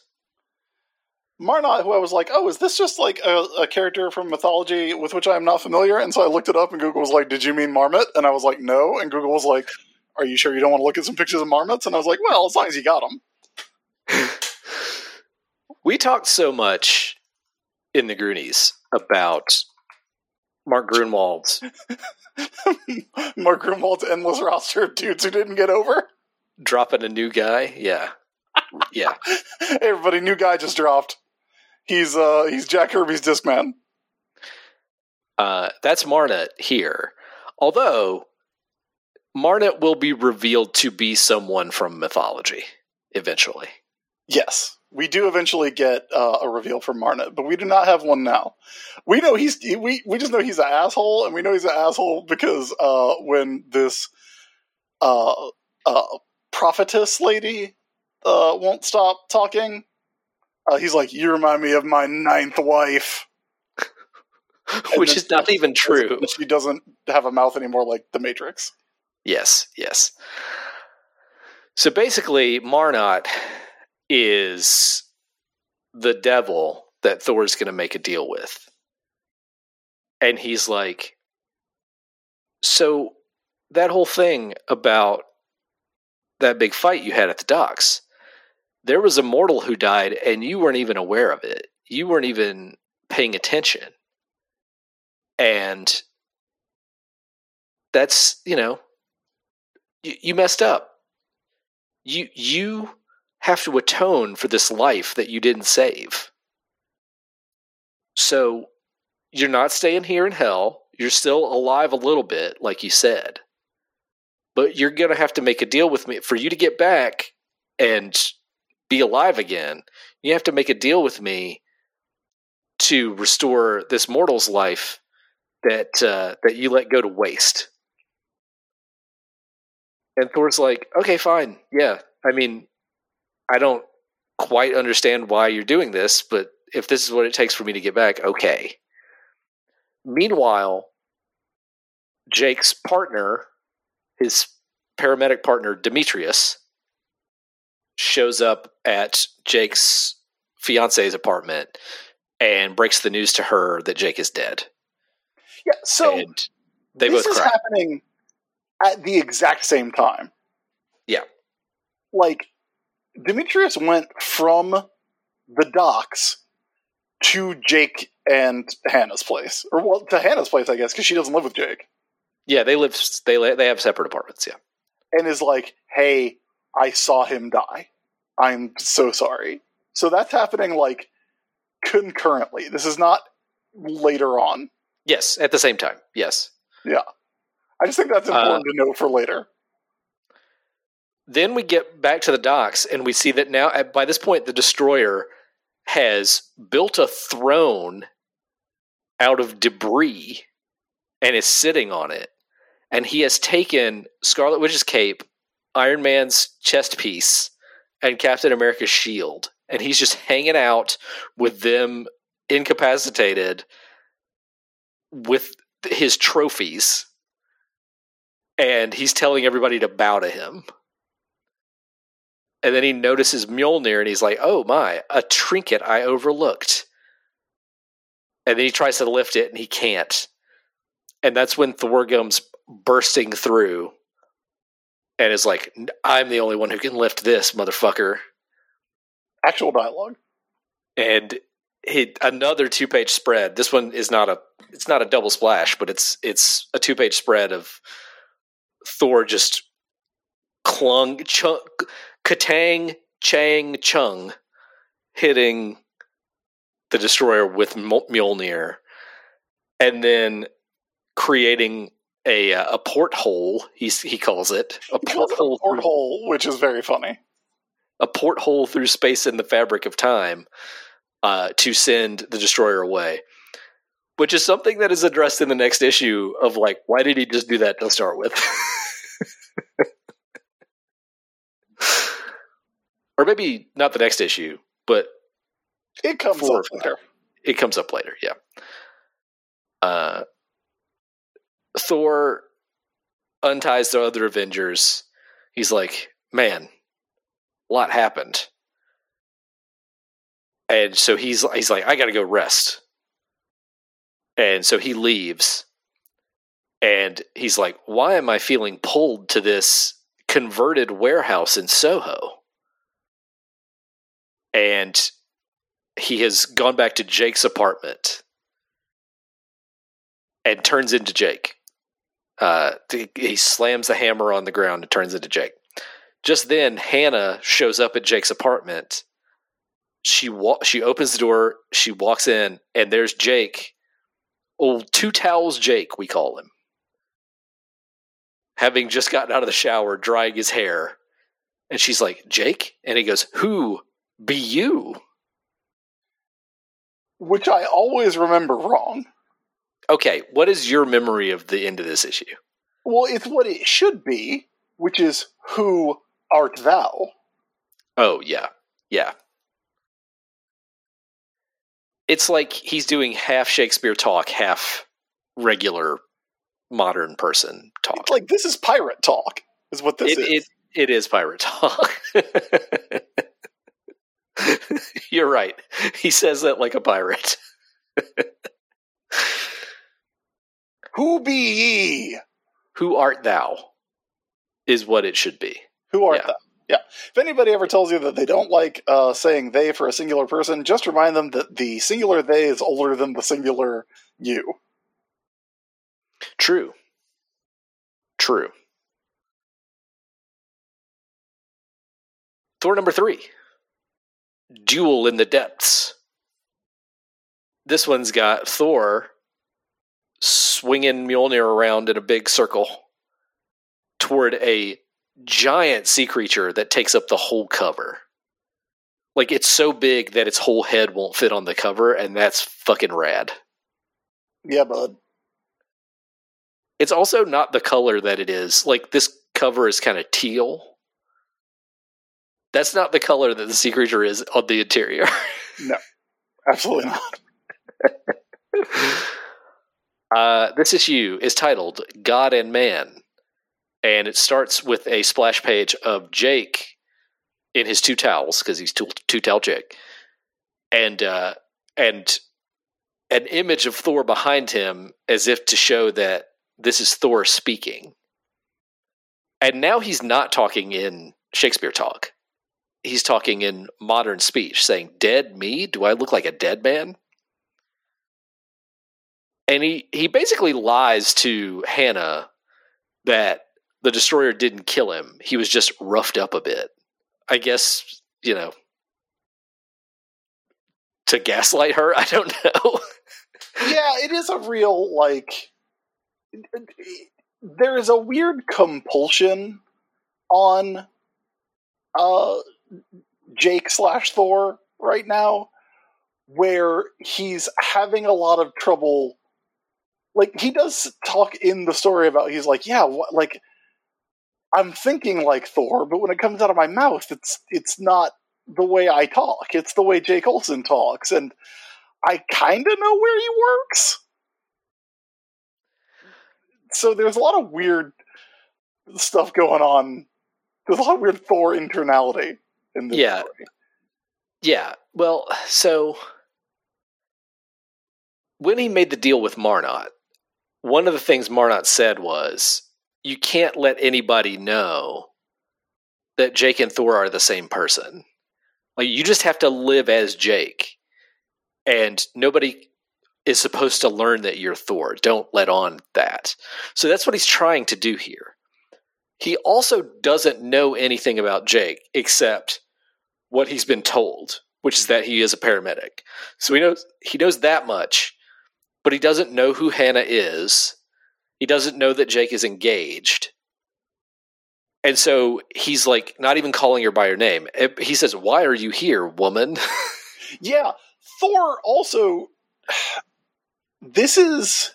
Marnot, who I was like, oh, is this just like a, a character from mythology with which I am not familiar? And so I looked it up, and Google was like, did you mean Marmot? And I was like, no. And Google was like, are you sure you don't want to look at some pictures of marmots? And I was like, well, as long as you got them. We talked so much in the Goonies about Mark Gruenwald Mark Gruenwald's endless roster of dudes who didn't get over. Dropping a new guy. Yeah. yeah. Hey everybody, new guy just dropped. He's uh he's Jack Kirby's Discman. Uh, that's Marnot here. Although Marnot will be revealed to be someone from mythology eventually. Yes, we do eventually get uh, a reveal from Marnot, but we do not have one now. We know he's we we just know he's an asshole, and we know he's an asshole because uh, when this uh, uh, prophetess lady uh, won't stop talking, uh, he's like, "You remind me of my ninth wife," Which is not even true. She doesn't have a mouth anymore, like the Matrix. Yes, yes. So basically, Marnot is the devil that Thor's going to make a deal with. And he's like, So that whole thing about that big fight you had at the docks, there was a mortal who died and you weren't even aware of it. You weren't even paying attention. And that's, you know, you, you messed up. You you have to atone for this life that you didn't save. So you're not staying here in hell. You're still alive a little bit, like you said. But you're going to have to make a deal with me for you to get back and be alive again. You have to make a deal with me to restore this mortal's life that uh, that you let go to waste. And Thor's like, okay, fine. Yeah. I mean, I don't quite understand why you're doing this, but if this is what it takes for me to get back, okay. Meanwhile, Jake's partner, his paramedic partner, Demetrius, shows up at Jake's fiance's apartment and breaks the news to her that Jake is dead. Yeah. So and they this both is cry. happening at the exact same time. Yeah. Like Demetrius went from the docks to Jake and Hannah's place, or well, to Hannah's place, I guess, because she doesn't live with Jake, Yeah, they live. They they have separate apartments. Yeah. and is like, "Hey, I saw him die. I'm so sorry." So that's happening like concurrently. This is not later on. Yes, at the same time. Yes. Yeah. I just think that's Uh, important to know for later. Then we get back to the docks and we see that now, at, by this point, the destroyer has built a throne out of debris and is sitting on it. And he has taken Scarlet Witch's cape, Iron Man's chest piece, and Captain America's shield. And he's just hanging out with them incapacitated with his trophies. And he's telling everybody to bow to him. And then he notices Mjolnir and he's like, oh my, a trinket I overlooked. And then he tries to lift it and he can't. And that's when Thor comes bursting through and is like, I'm the only one who can lift this, motherfucker. Actual dialogue. And he, another two page spread. This one is not a it's not a double splash, but it's it's a two page spread of Thor just clung chung, katang chang chung hitting the destroyer with Mjol- Mjolnir, and then creating a uh, a porthole. He's he calls it a He calls it a porthole through- which is very funny. a porthole through space in the fabric of time uh, to send the destroyer away. Which is something that is addressed in the next issue of like, why did he just do that to start with? or maybe not the next issue, but It comes up later. it comes up later, yeah. Uh, Thor unties the other Avengers. He's like, man, a lot happened. And so he's he's like, I gotta go rest. And so he leaves. And he's like, why am I feeling pulled to this converted warehouse in Soho? And he has gone back to Jake's apartment and turns into Jake. Uh, he slams the hammer on the ground and turns into Jake. just then, Hannah shows up at Jake's apartment. She wa- she opens the door. She walks in, and there's Jake. Old two towels Jake, we call him. Having just gotten out of the shower, drying his hair, and she's like, "Jake," and he goes, "Who be you?" Which I always remember wrong. Okay, what is your memory of the end of this issue? Well, it's what it should be, which is who art thou? Oh yeah, yeah. It's like he's doing half Shakespeare talk, half regular modern person talk. It's like this is pirate talk, is what this it, is. it it is pirate talk. You're right. He says that like a pirate. who be ye? Who art thou? Is what it should be. Who art Yeah. thou? Yeah. If anybody ever tells you that they don't like uh, saying they for a singular person, just remind them that the singular they is older than the singular you. True. True. Thor number three Duel in the Depths. This one's got Thor swinging Mjolnir around in a big circle toward a giant sea creature that takes up the whole cover. Like it's so big that its whole head won't fit on the cover, and that's fucking rad. Yeah, bud. It's also not the color that it is. Like this cover is kind of teal. That's not the color that the sea creature is on the interior. No, absolutely not. uh, this issue is titled God and Man, and it starts with a splash page of Jake in his two towels because he's two, two towel Jake, and uh, and an image of Thor behind him as if to show that this is Thor speaking. And now he's not talking in Shakespeare talk. He's talking in modern speech, saying, Dead me? Do I look like a dead man? And he, he basically lies to Hannah that the destroyer didn't kill him. He was just roughed up a bit. I guess, you know, to gaslight her. I don't know. yeah, it is a real like. There is a weird compulsion on uh Jake slash Thor right now, where he's having a lot of trouble. Like he does talk in the story about he's like, yeah, what, like I'm thinking like Thor, but when it comes out of my mouth, it's it's not the way I talk. It's the way Jake olson talks, and I kind of know where he works. So there's a lot of weird stuff going on. There's a lot of weird Thor internality in this Yeah. story. Yeah. Well, so when he made the deal with Marnot, one of the things Marnot said was, you can't let anybody know that Jake and Thor are the same person. Like you just have to live as Jake. And nobody is supposed to learn that you're Thor. Don't let on that. So that's what he's trying to do here. He also doesn't know anything about Jake except what he's been told, which is that he is a paramedic. So he knows he knows that much, but he doesn't know who Hannah is. He doesn't know that Jake is engaged. And so he's like not even calling her by her name. He says, "Why are you here, woman?" Yeah, Thor also. This is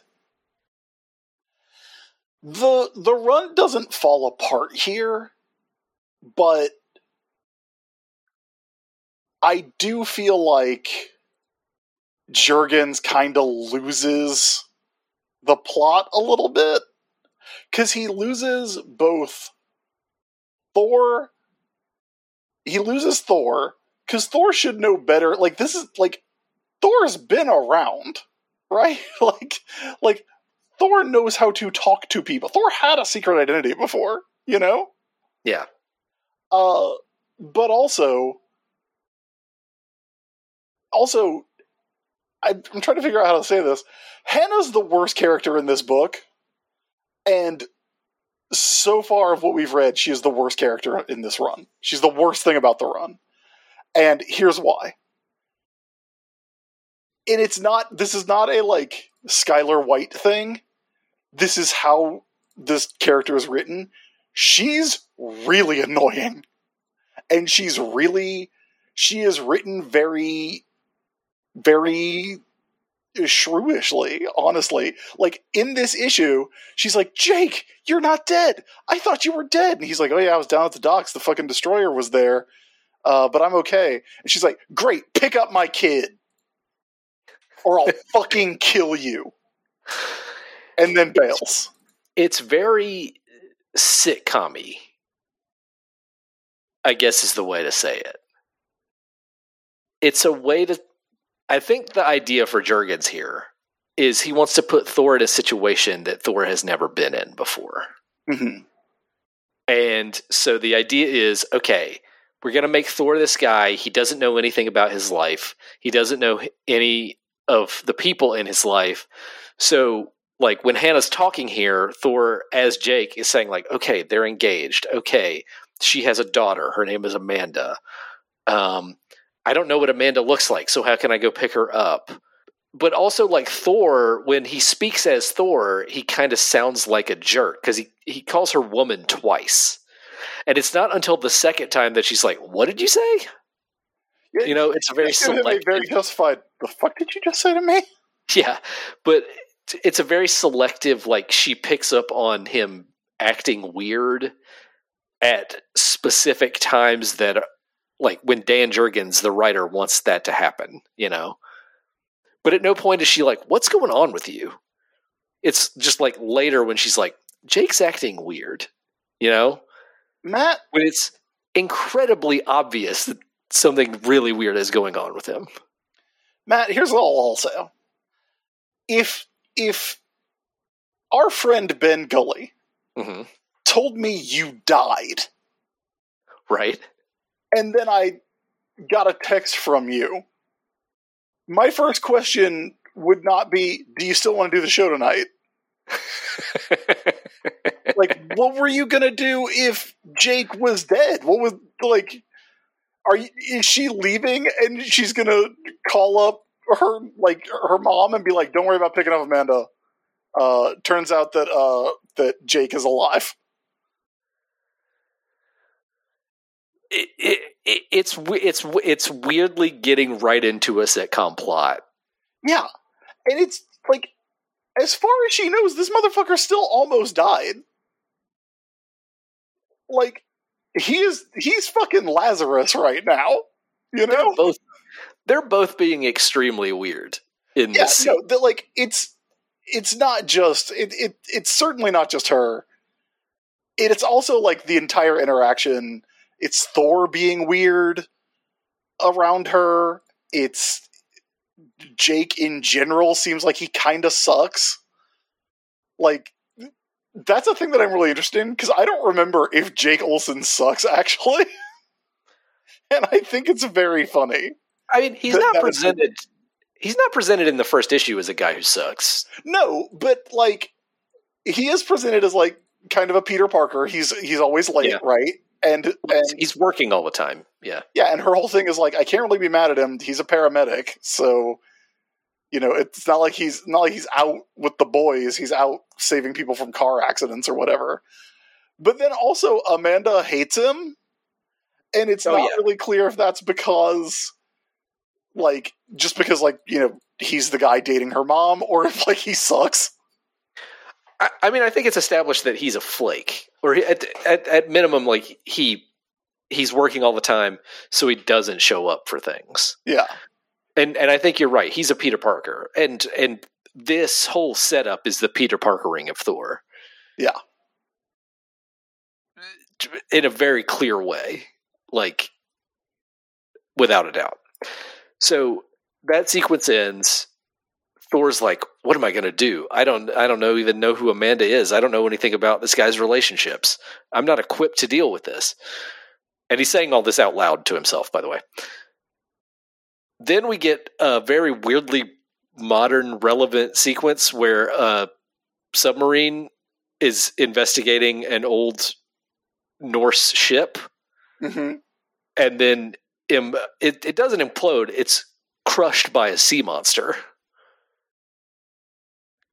the the run doesn't fall apart here, but I do feel like Jurgens kind of loses the plot a little bit because he loses both Thor. He loses Thor because Thor should know better. Like this is like Thor's been around, right? like like Thor knows how to talk to people. Thor had a secret identity before, you know. yeah. Uh, but also, also, I'm trying to figure out how to say this. Hannah's the worst character in this book, and so far of what we've read, she is the worst character in this run. She's the worst thing about the run. And here's why. And it's not this is not a like Skyler White thing. This is how this character is written. She's really annoying. And she's really she is written very very shrewishly, honestly. Like in this issue, she's like, Jake, you're not dead. I thought you were dead. And he's like, Oh yeah, I was down at the docks. The fucking destroyer was there. Uh, but I'm okay. And she's like, Great, pick up my kid. Or I'll fucking kill you. And then bails. It's very sitcom I guess is the way to say it. It's a way to I think the idea for Jurgens here is he wants to put Thor in a situation that Thor has never been in before. hmm And so the idea is okay, we're going to make Thor this guy. He doesn't know anything about his life, he doesn't know any of the people in his life. So, like, when Hannah's talking here, Thor, as Jake, is saying, like, okay, they're engaged. Okay, she has a daughter. Her name is Amanda. Um, I don't know what Amanda looks like, so how can I go pick her up? But also, like Thor, when he speaks as Thor, he kind of sounds like a jerk because he, he calls her woman twice. And it's not until the second time that she's like, What did you say? You know, it's very selective. very justified. The fuck did you just say to me? Yeah, but it's a very selective. Like she picks up on him acting weird at specific times that, like when Dan Jurgens, the writer, wants that to happen. You know, but at no point is she like, "What's going on with you?" It's just like later when she's like, "Jake's acting weird," you know, Matt, when it's incredibly obvious that something really weird is going on with him. Matt, here's all say. If if our friend Ben Gully hmm told me you died, Right? And then I got a text from you, my first question would not be, "Do you still want to do the show tonight?" Like, what were you gonna do if Jake was dead? What was like? Are you, is she leaving and she's gonna call up her like her mom and be like, "Don't worry about picking up Amanda." Uh, turns out that uh, that Jake is alive. It, it, it, it's it's it's weirdly getting right into a sitcom plot. Yeah, and it's like, as far as she knows, this motherfucker still almost died. Like, he is he's fucking Lazarus right now. You know? They're both they're both being extremely weird in yeah, this no, like it's it's not just it, it it's certainly not just her. It, it's also like the entire interaction. It's Thor being weird around her. It's Jake in general seems like he kind of sucks. Like that's a thing that I'm really interested in because I don't remember if Jake Olson sucks actually, and I think it's very funny. I mean, he's not presented. He's not presented in the first issue as a guy who sucks. No, but like he is presented as like kind of a Peter Parker. He's he's always late, Yeah. right? And and He's working all the time. Yeah, yeah, and her whole thing is like I can't really be mad at him. He's a paramedic, so you know it's not like he's not like he's out with the boys. He's out saving people from car accidents or whatever. But then also Amanda hates him, and it's Oh, not yeah. really clear if that's because like just because like you know he's the guy dating her mom, or if like he sucks. I, I mean, I think it's established that he's a flake, or at, at at minimum, like he he's working all the time, so he doesn't show up for things. Yeah. And and I think you're right. He's a Peter Parker, and and this whole setup is the Peter Parker ring of Thor. Yeah. in a very clear way, like without a doubt. So that sequence ends. Thor's like, "What am I going to do? I don't, I don't know even know who Amanda is. I don't know anything about this guy's relationships. I'm not equipped to deal with this." And he's saying all this out loud to himself, by the way. Then we get a very weirdly modern, relevant sequence where a submarine is investigating an old Norse ship, hmm and then im- it it doesn't implode. It's crushed by a sea monster,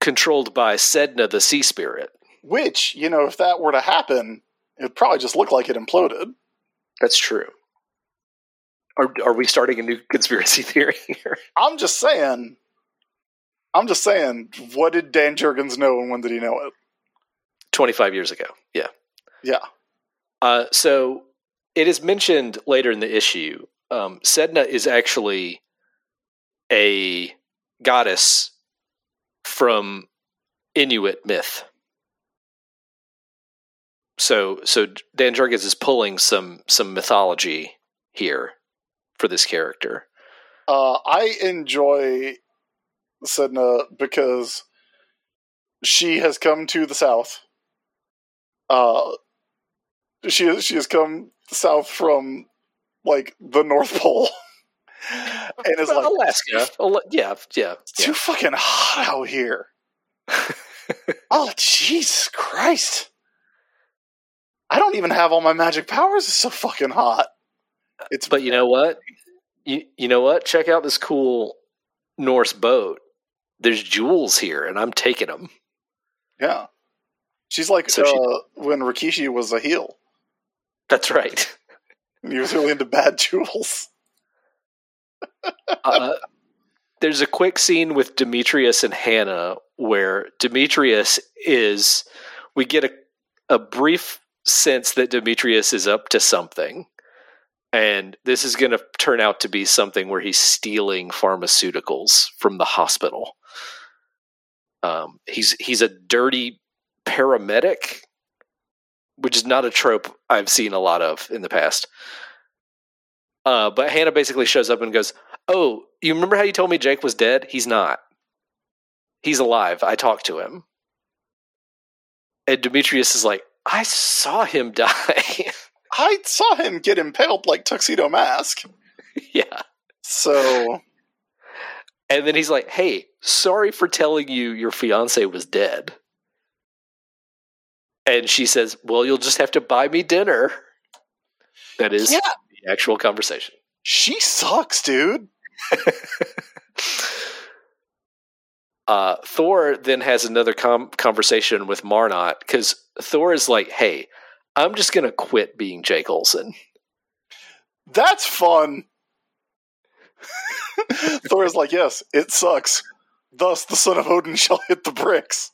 controlled by Sedna, the sea spirit. Which, you know, if that were to happen, it'd probably just look like it imploded. That's true. Are are we starting a new conspiracy theory here? I'm just saying. I'm just saying. What did Dan Jurgens know, and when did he know it? Twenty five years ago. Yeah. Yeah. Uh, so it is mentioned later in the issue. Um, Sedna is actually a goddess from Inuit myth. So, so Dan Jurgens is pulling some some mythology here for this character. Uh, I enjoy Sedna because she has come to the south. Uh, she she has come south from like the North Pole, and is like Alaska. Ala- yeah, yeah, it's too fucking hot out here. oh Jesus Christ! I don't even have all my magic powers. It's so fucking hot. It's But you know what? You you know what? Check out this cool Norse boat. There's jewels here, and I'm taking them. yeah. She's like So she- uh, when Rikishi was a heel. That's right. He was really into bad jewels. Uh, there's a quick scene with Demetrius and Hannah where Demetrius is. We get a a brief sense that Demetrius is up to something. And this is going to turn out to be something where he's stealing pharmaceuticals from the hospital. Um, he's he's a dirty paramedic, which is not a trope I've seen a lot of in the past. Uh, but Hannah basically shows up and goes, "Oh, you remember how you told me Jake was dead? He's not. He's alive. I talked to him." And Demetrius is like, "I saw him die." I saw him get impaled like Tuxedo Mask. yeah. So And then he's like, "Hey, sorry for telling you your fiance was dead." And she says, "Well, you'll just have to buy me dinner." That is yeah, actual conversation. she sucks, dude. Uh, Thor then has another com- conversation with Marnot because Thor is like, "Hey, I'm just gonna quit being Jake Olson." That's fun. Thor is like, yes, it sucks. Thus, the son of Odin shall hit the bricks.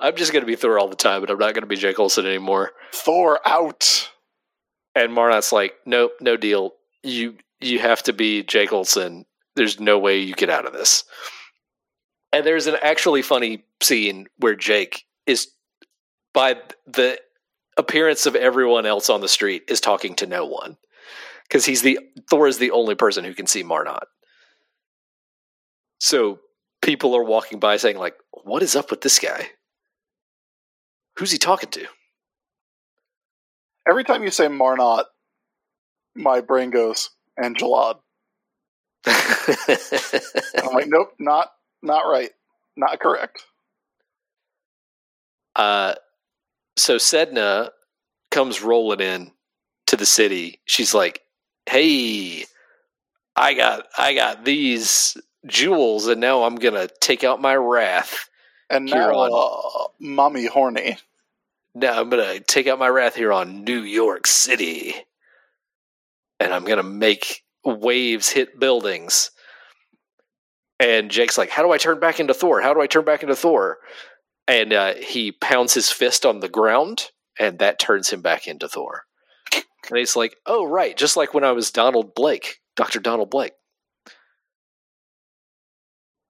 I'm just gonna be Thor all the time, but I'm not gonna be Jake Olson anymore. Thor out. And Marnot's like, "Nope, no deal. You you have to be Jake Olson. There's no way you get out of this." And there's an actually funny scene where Jake is, by the appearance of everyone else on the street, is talking to no one because he's the Thor is the only person who can see Marnot. So people are walking by saying, "Like, what is up with this guy? Who's he talking to?" Every time you say Marnot, my brain goes, Angelad. I'm like, nope, not not right. Not correct. Uh, so Sedna comes rolling in to the city. She's like, "Hey, I got I got these jewels, and now I'm gonna take out my wrath. And now, on- uh, mommy horny. Now I'm gonna take out my wrath here on New York City, and I'm gonna make waves hit buildings." And Jake's like, "How do I turn back into Thor? How do I turn back into Thor?" And uh, he pounds his fist on the ground, and that turns him back into Thor. And he's like, "Oh, right, just like when I was Donald Blake, Doctor Donald Blake."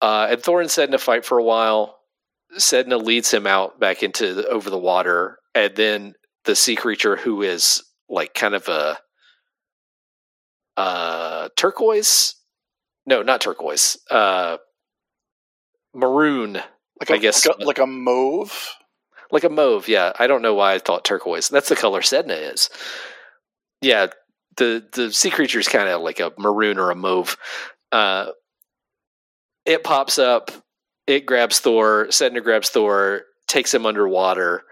Uh, and Thor and a fight for a while. Sedna leads him out back into the, over the water, and then the sea creature, who is like kind of a uh, turquoise, no, not turquoise, uh, maroon, Like I a, guess- like a, like a mauve. like a mauve. Yeah, I don't know why I thought turquoise. That's the color Sedna is. Yeah, the the sea creature is kind of like a maroon or a mauve. Uh, it pops up it grabs Thor. Sedna grabs Thor, takes him underwater,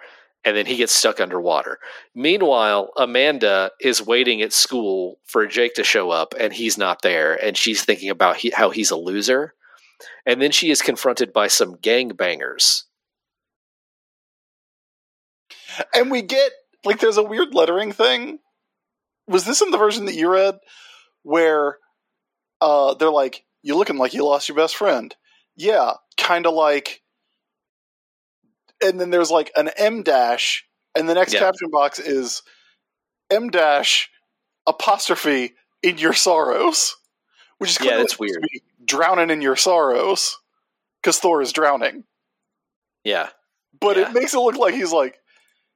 and then he gets stuck underwater. Meanwhile, Amanda is waiting at school for Jake to show up, and he's not there, and she's thinking about he, how he's a loser. And then she is confronted by some gangbangers. And we get like there's a weird lettering thing. Was this in the version that you read where uh they're like, You looking like you lost your best friend? Yeah, kinda like and then there's like an M dash, and the next Yeah. caption box is M dash apostrophe in your sorrows. Which is Yeah, that's weird. drowning in your sorrows. Because Thor is drowning. Yeah. But Yeah. it makes it look like he's like,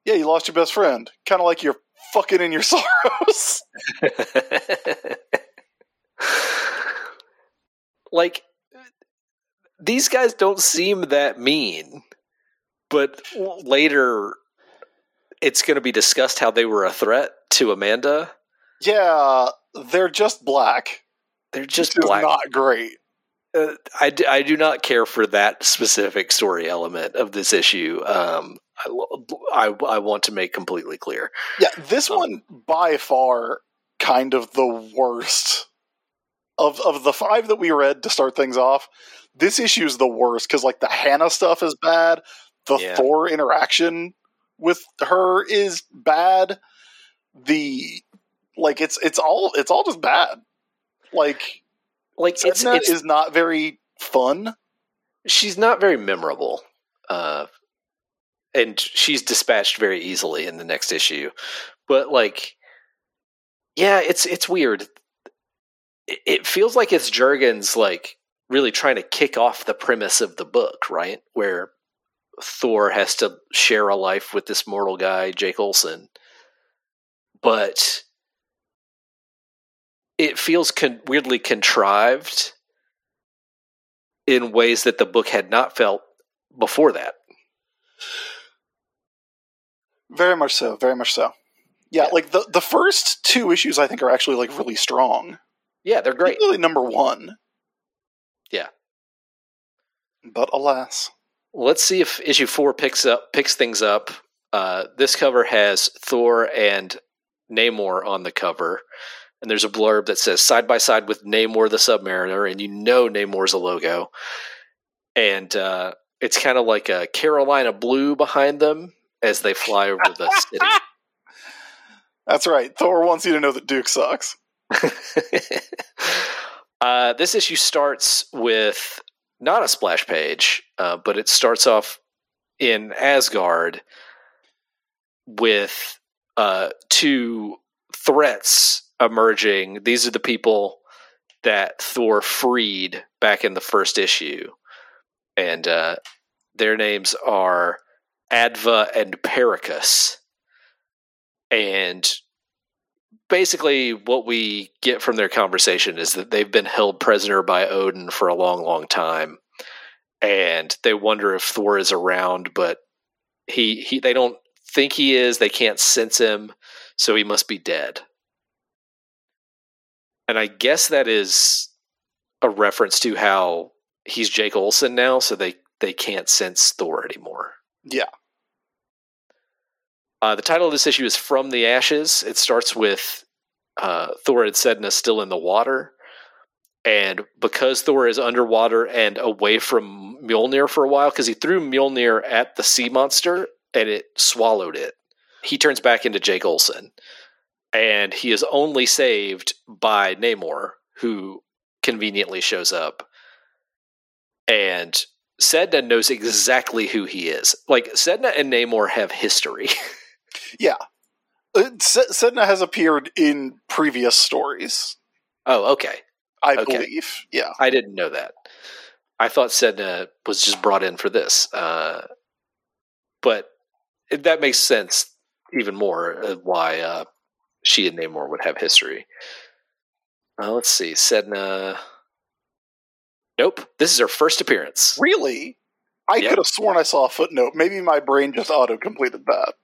Yeah, you lost your best friend. Kinda like you're fucking in your sorrows. like these guys don't seem that mean but later it's going to be discussed how they were a threat to amanda yeah, they're just black. they're just black not great. uh, I, do, I do not care for that specific story element of this issue um, I, I, I want to make completely clear Yeah, this Um, one by far kind of the worst of of the five that we read to start things off. This issue is the worst because like the Hannah stuff is bad. The Yeah. Thor interaction with her is bad. The like it's it's all it's all just bad. Like like it's, it's is not very fun. she's not very memorable uh and she's dispatched very easily in the next issue but like yeah it's it's weird it, it feels like it's jurgens like really trying to kick off the premise of the book, right? Where Thor has to share a life with this mortal guy, Jake Olson. But it feels con- weirdly contrived in ways that the book had not felt before that. Very much so, very much so. Yeah, yeah, like the the first two issues I think are actually like really strong. Yeah, they're great. Really number 1. But alas. Let's see if issue four picks up picks things up. Uh, this cover has Thor and Namor on the cover, and there's a blurb that says side by side with Namor the Submariner, and you know Namor's a logo, and uh, it's kind of like a Carolina blue behind them as they fly over the city. That's right. Thor wants you to know that Duke sucks. uh, this issue starts with not a splash page, uh, but it starts off in Asgard with uh, two threats emerging. These are the people that Thor freed back in the first issue, and uh, their names are Adva and Perrikus. And basically, what we get from their conversation is that they've been held prisoner by Odin for a long, long time, and they wonder if Thor is around, but he, he they don't think he is. They can't sense him, so he must be dead. And I guess that is a reference to how he's Jake Olson now, so they they can't sense Thor anymore. Yeah. Uh, the title of this issue is From the Ashes. It starts with uh, Thor and Sedna still in the water. And because Thor is underwater and away from Mjolnir for a while, because he threw Mjolnir at the sea monster and it swallowed it, he turns back into Jake Olson. And he is only saved by Namor, who conveniently shows up. And Sedna knows exactly who he is. Like, Sedna and Namor have history. Yeah. Uh, Sedna has appeared in previous stories, oh, okay. I Okay. believe. Yeah. I didn't know that. I thought Sedna was just brought in for this. Uh, but that makes sense even more why uh, she and Namor would have history. Uh, let's see. Sedna. Nope. This is her first appearance. Really? I Yep. could have sworn I saw a footnote. Maybe my brain just auto completed that.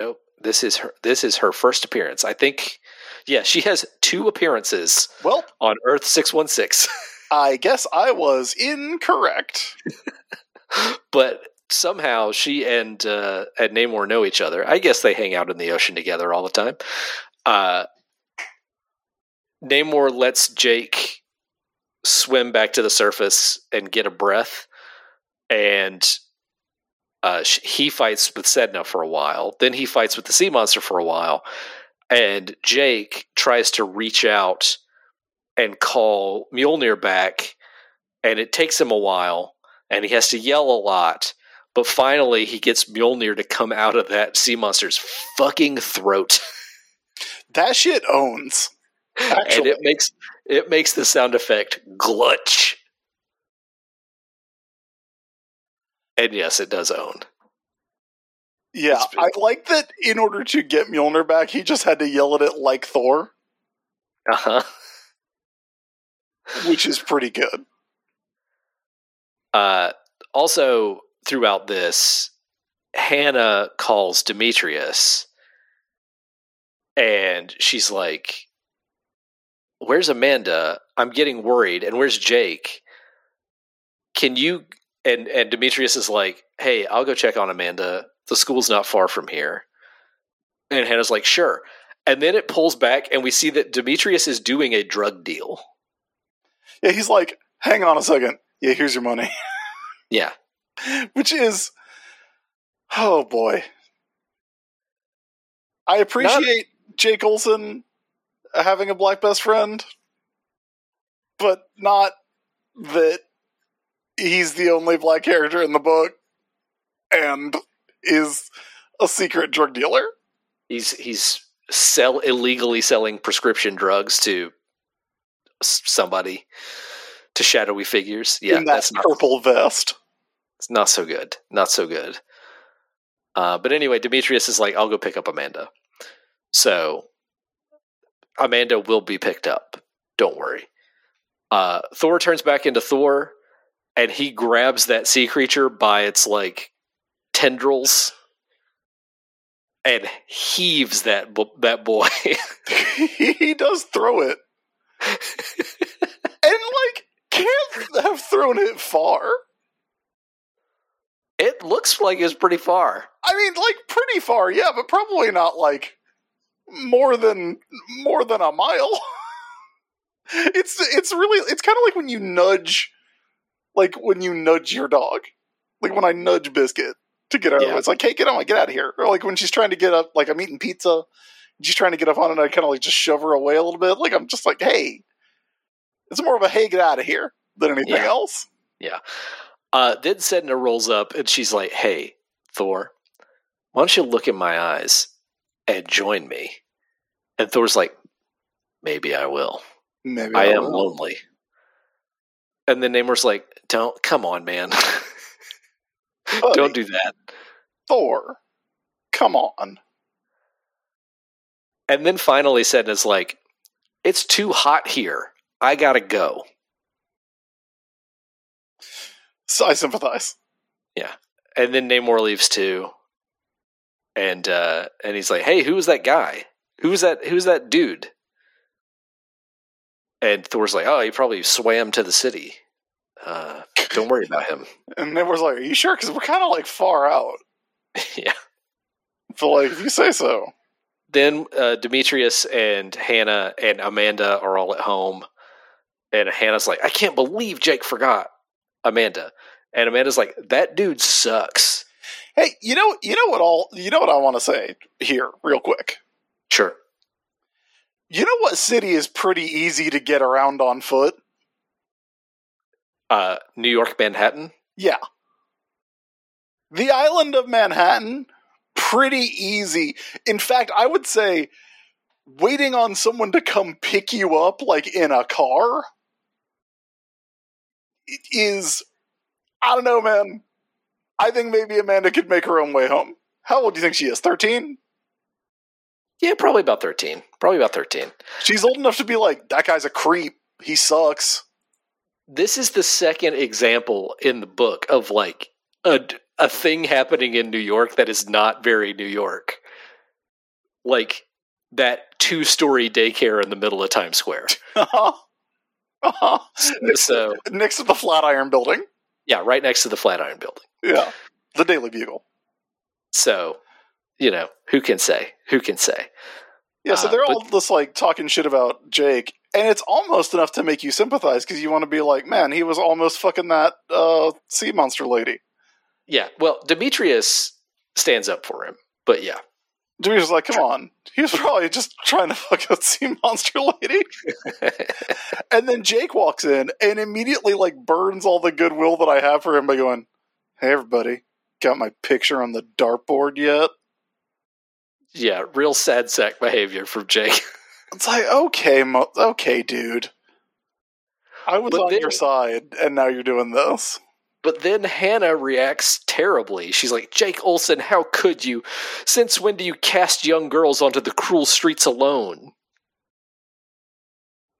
Nope. This is her. This is her first appearance. I think. Yeah, she has two appearances Well, on Earth six one six. I guess I was incorrect. but somehow she and uh, and Namor know each other. I guess they hang out in the ocean together all the time. Uh, Namor lets Jake swim back to the surface and get a breath, and uh, he fights with Sedna for a while. Then he fights with the sea monster for a while, and Jake tries to reach out and call Mjolnir back, and it takes him a while, and he has to yell a lot. But finally, he gets Mjolnir to come out of that sea monster's fucking throat, That shit owns. and Actually, it makes it makes the sound effect glutch. And yes, it does own. yeah, I like that. In order to get Mjolnir back, he just had to yell at it like Thor, Uh huh. which is pretty good. Uh, also, throughout this, Hannah calls Demetrius and she's like, Where's Amanda? I'm getting worried. And where's Jake? Can you. And, and Demetrius is like, Hey, I'll go check on Amanda. The school's not far from here. And Hannah's like, Sure. And then it pulls back, and we see that Demetrius is doing a drug deal. Yeah, he's like, hang on a second. Yeah, here's your money. Yeah. which is oh boy i appreciate jake olson having a black best friend but not that he's the only black character in the book and is a secret drug dealer he's he's sell illegally selling prescription drugs to somebody to shadowy figures. Yeah, in that that's not purple vest it's not so good. Not so good. Uh, but anyway, Demetrius is like, I'll go pick up Amanda. So Amanda will be picked up. Don't worry. Uh, Thor turns back into Thor, and he grabs that sea creature by its like tendrils and heaves that bo- that boy. he does throw it and like can't have thrown it far it looks like it's pretty far. I mean, like pretty far, yeah, but probably not like more than more than a mile. it's it's really it's kind of like when you nudge, like when you nudge your dog, like when I nudge Biscuit to get out. Yeah. It's like, hey, get on, get out of here. Or like when she's trying to get up, like I'm eating pizza, she's trying to get up on it, and I kind of like just shove her away a little bit. Like I'm just like, hey, it's more of a hey, get out of here than anything Yeah. else. Yeah. Uh, then Sedna rolls up and she's like, "Hey, Thor, why don't you look in my eyes and join me?" And Thor's like, "Maybe I will. Maybe I am will. lonely." And then Namor's like, "Don't come on, man. Don't do that." Thor. Come on. And then finally, said, Sedna's like, "It's too hot here. I gotta go." So I sympathize. Yeah. And then Namor leaves too. And uh, and he's like, "Hey, who was that guy? Who's that? Who's that dude?" And Thor's like, "Oh, he probably swam to the city. Uh, don't worry about him." And everyone's like, Are you sure? Because we're kind of like far out. yeah. But like, if you say so. Then uh, Demetrius and Hannah and Amanda are all at home, and Hannah's like, "I can't believe Jake forgot Amanda." And Amanda's like, "That dude sucks." Hey, you know, you know what? All you know what I want to say here, real quick. Sure. You know what city is pretty easy to get around on foot? Uh, New York, Manhattan. Yeah, the island of Manhattan, pretty easy. In fact, I would say waiting on someone to come pick you up, like in a car, is I don't know, man. I think maybe Amanda could make her own way home. How old do you think she is? Thirteen. Yeah, probably about thirteen. Probably about thirteen. She's old enough to be like, that guy's a creep. He sucks. This is the second example in the book of like a a thing happening in New York that is not very New York. Like that two story daycare in the middle of Times Square. uh Uh-huh. So Next to the Flatiron Building. yeah, right next to the Flatiron Building. Yeah. The Daily Bugle. So you know who can say? Who can say? Yeah, so Uh, they're but- all just like talking shit about Jake, and it's almost enough to make you sympathize because you want to be like, man, he was almost fucking that uh, sea monster lady. Yeah. Well, Demetrius stands up for him, but yeah, Demetrius like, come on, he was probably just trying to fuck a sea monster lady. And then Jake walks in and immediately like burns all the goodwill that I have for him by going, "Hey, everybody, got my picture on the dartboard yet?" yeah, real sad sack behavior from Jake. It's like, okay, mo- okay, dude. I was But on then- your side, and now you're doing this. But then Hannah reacts terribly. She's like, Jake Olson, how could you? Since when do you cast young girls onto the cruel streets alone?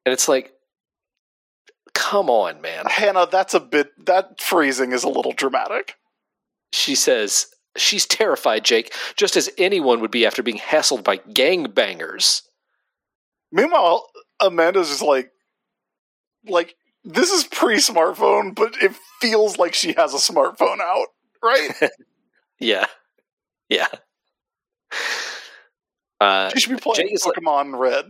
And it's like, come on, man. Hannah, that's a bit. That phrasing is a little dramatic. She says, she's terrified, Jake, just as anyone would be after being hassled by gangbangers. Meanwhile, Amanda's just like, like this is pre-smartphone, but it feels like she has a smartphone out, right? Yeah. Yeah. Uh, she should be playing Jake is like- Pokemon Red.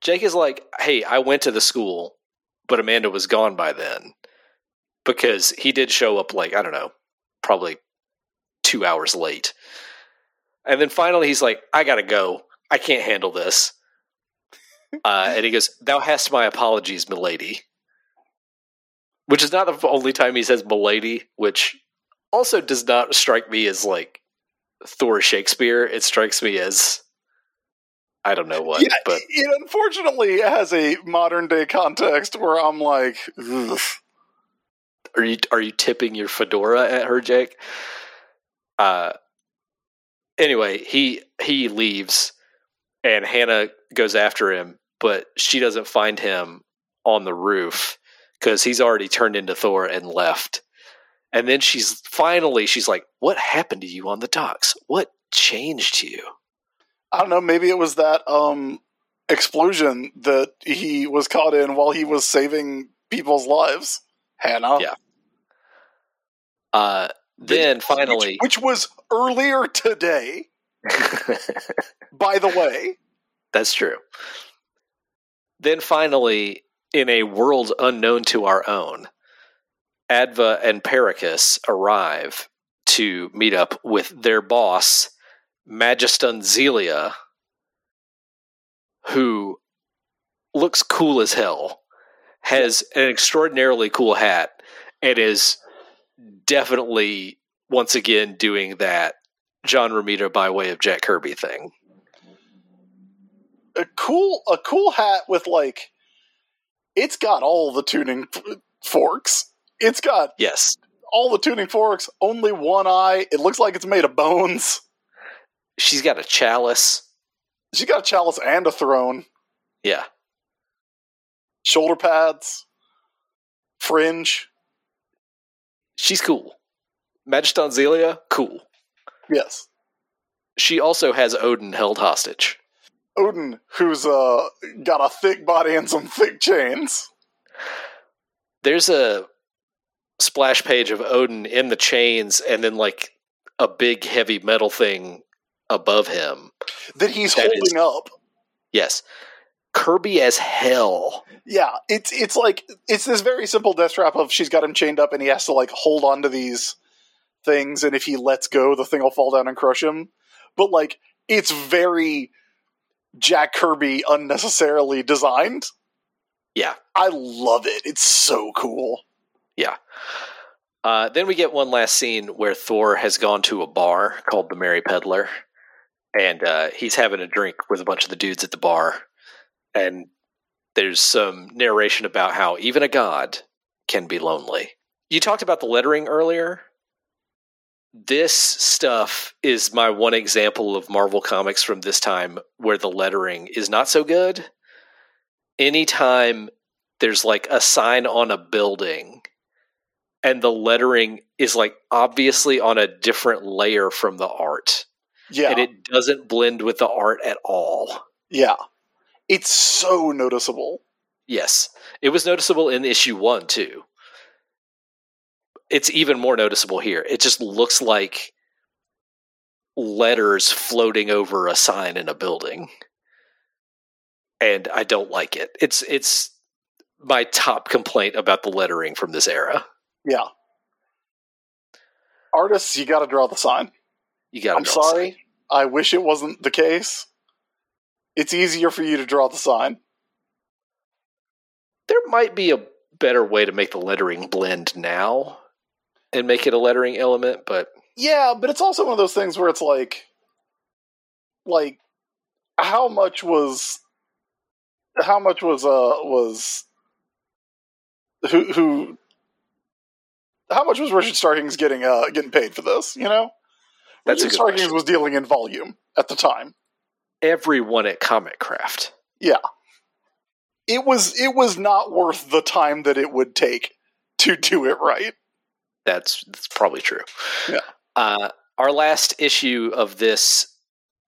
Jake is like, hey, I went to the school, but Amanda was gone by then. Because he did show up, like, I don't know, probably two hours late. And then finally he's like, I gotta go. I can't handle this. Uh, and he goes, Thou hast my apologies, milady. Which is not the only time he says milady, which also does not strike me as like Thor Shakespeare. It strikes me as I don't know what, yeah, but it unfortunately has a modern day context where I'm like, ugh. Are you are you tipping your fedora at her, Jake? Uh anyway, he he leaves and Hannah goes after him, but she doesn't find him on the roof because he's already turned into Thor and left. And then she's finally she's like, What happened to you on the docks? What changed you? I don't know, maybe it was that um explosion that he was caught in while he was saving people's lives. Hannah. Yeah. Uh then Which- finally which, which was earlier today, by the way. That's true. Then finally, in a world unknown to our own, Adva and Perrikus arrive to meet up with their boss, Magiston Zelia, who looks cool as hell, has an extraordinarily cool hat, and is definitely once again doing that John Romita by way of Jack Kirby thing. A cool a cool hat with like it's got all the tuning forks. It's got Yes. all the tuning forks, only one eye. It looks like it's made of bones. She's got a chalice. She got a chalice and a throne, Yeah. shoulder pads, fringe. She's cool. Magiston Zelia, cool. Yes. She also has Odin held hostage. Odin, who's uh got a thick body and some thick chains. There's a splash page of Odin in the chains and then like a big heavy metal thing above him. That he's That holding is- up. Yes. Kirby as hell. Yeah, it's it's like it's this very simple death trap of she's got him chained up and he has to like hold on to these things and if he lets go the thing will fall down and crush him. But like it's very Jack Kirby unnecessarily designed. Yeah. I love it. It's so cool. Yeah. Uh, then we get one last scene where Thor has gone to a bar called the Merry Peddler, and uh, he's having a drink with a bunch of the dudes at the bar. And there's some narration about how even a god can be lonely. You talked about the lettering earlier. This stuff is my one example of Marvel Comics from this time where the lettering is not so good. Anytime there's like a sign on a building and the lettering is like obviously on a different layer from the art Yeah. and it doesn't blend with the art at all yeah. It's so noticeable. Yes. It was noticeable in issue one, too. It's even more noticeable here. It just looks like letters floating over a sign in a building. And I don't like it. It's it's my top complaint about the lettering from this era. Yeah. Artists, you got to draw the sign. You got I'm sorry. I wish it wasn't the case. It's easier for you to draw the sign. There might be a better way to make the lettering blend now and make it a lettering element, but Yeah, but it's also one of those things where it's like, like, how much was, how much was uh was, who who, how much was Richard Starkings getting uh getting paid for this? You know, That's Richard Starkings question. was dealing in volume at the time. everyone at Comicraft. Yeah, it was it was not worth the time that it would take to do it right. That's that's probably true. Yeah. Uh, our last issue of this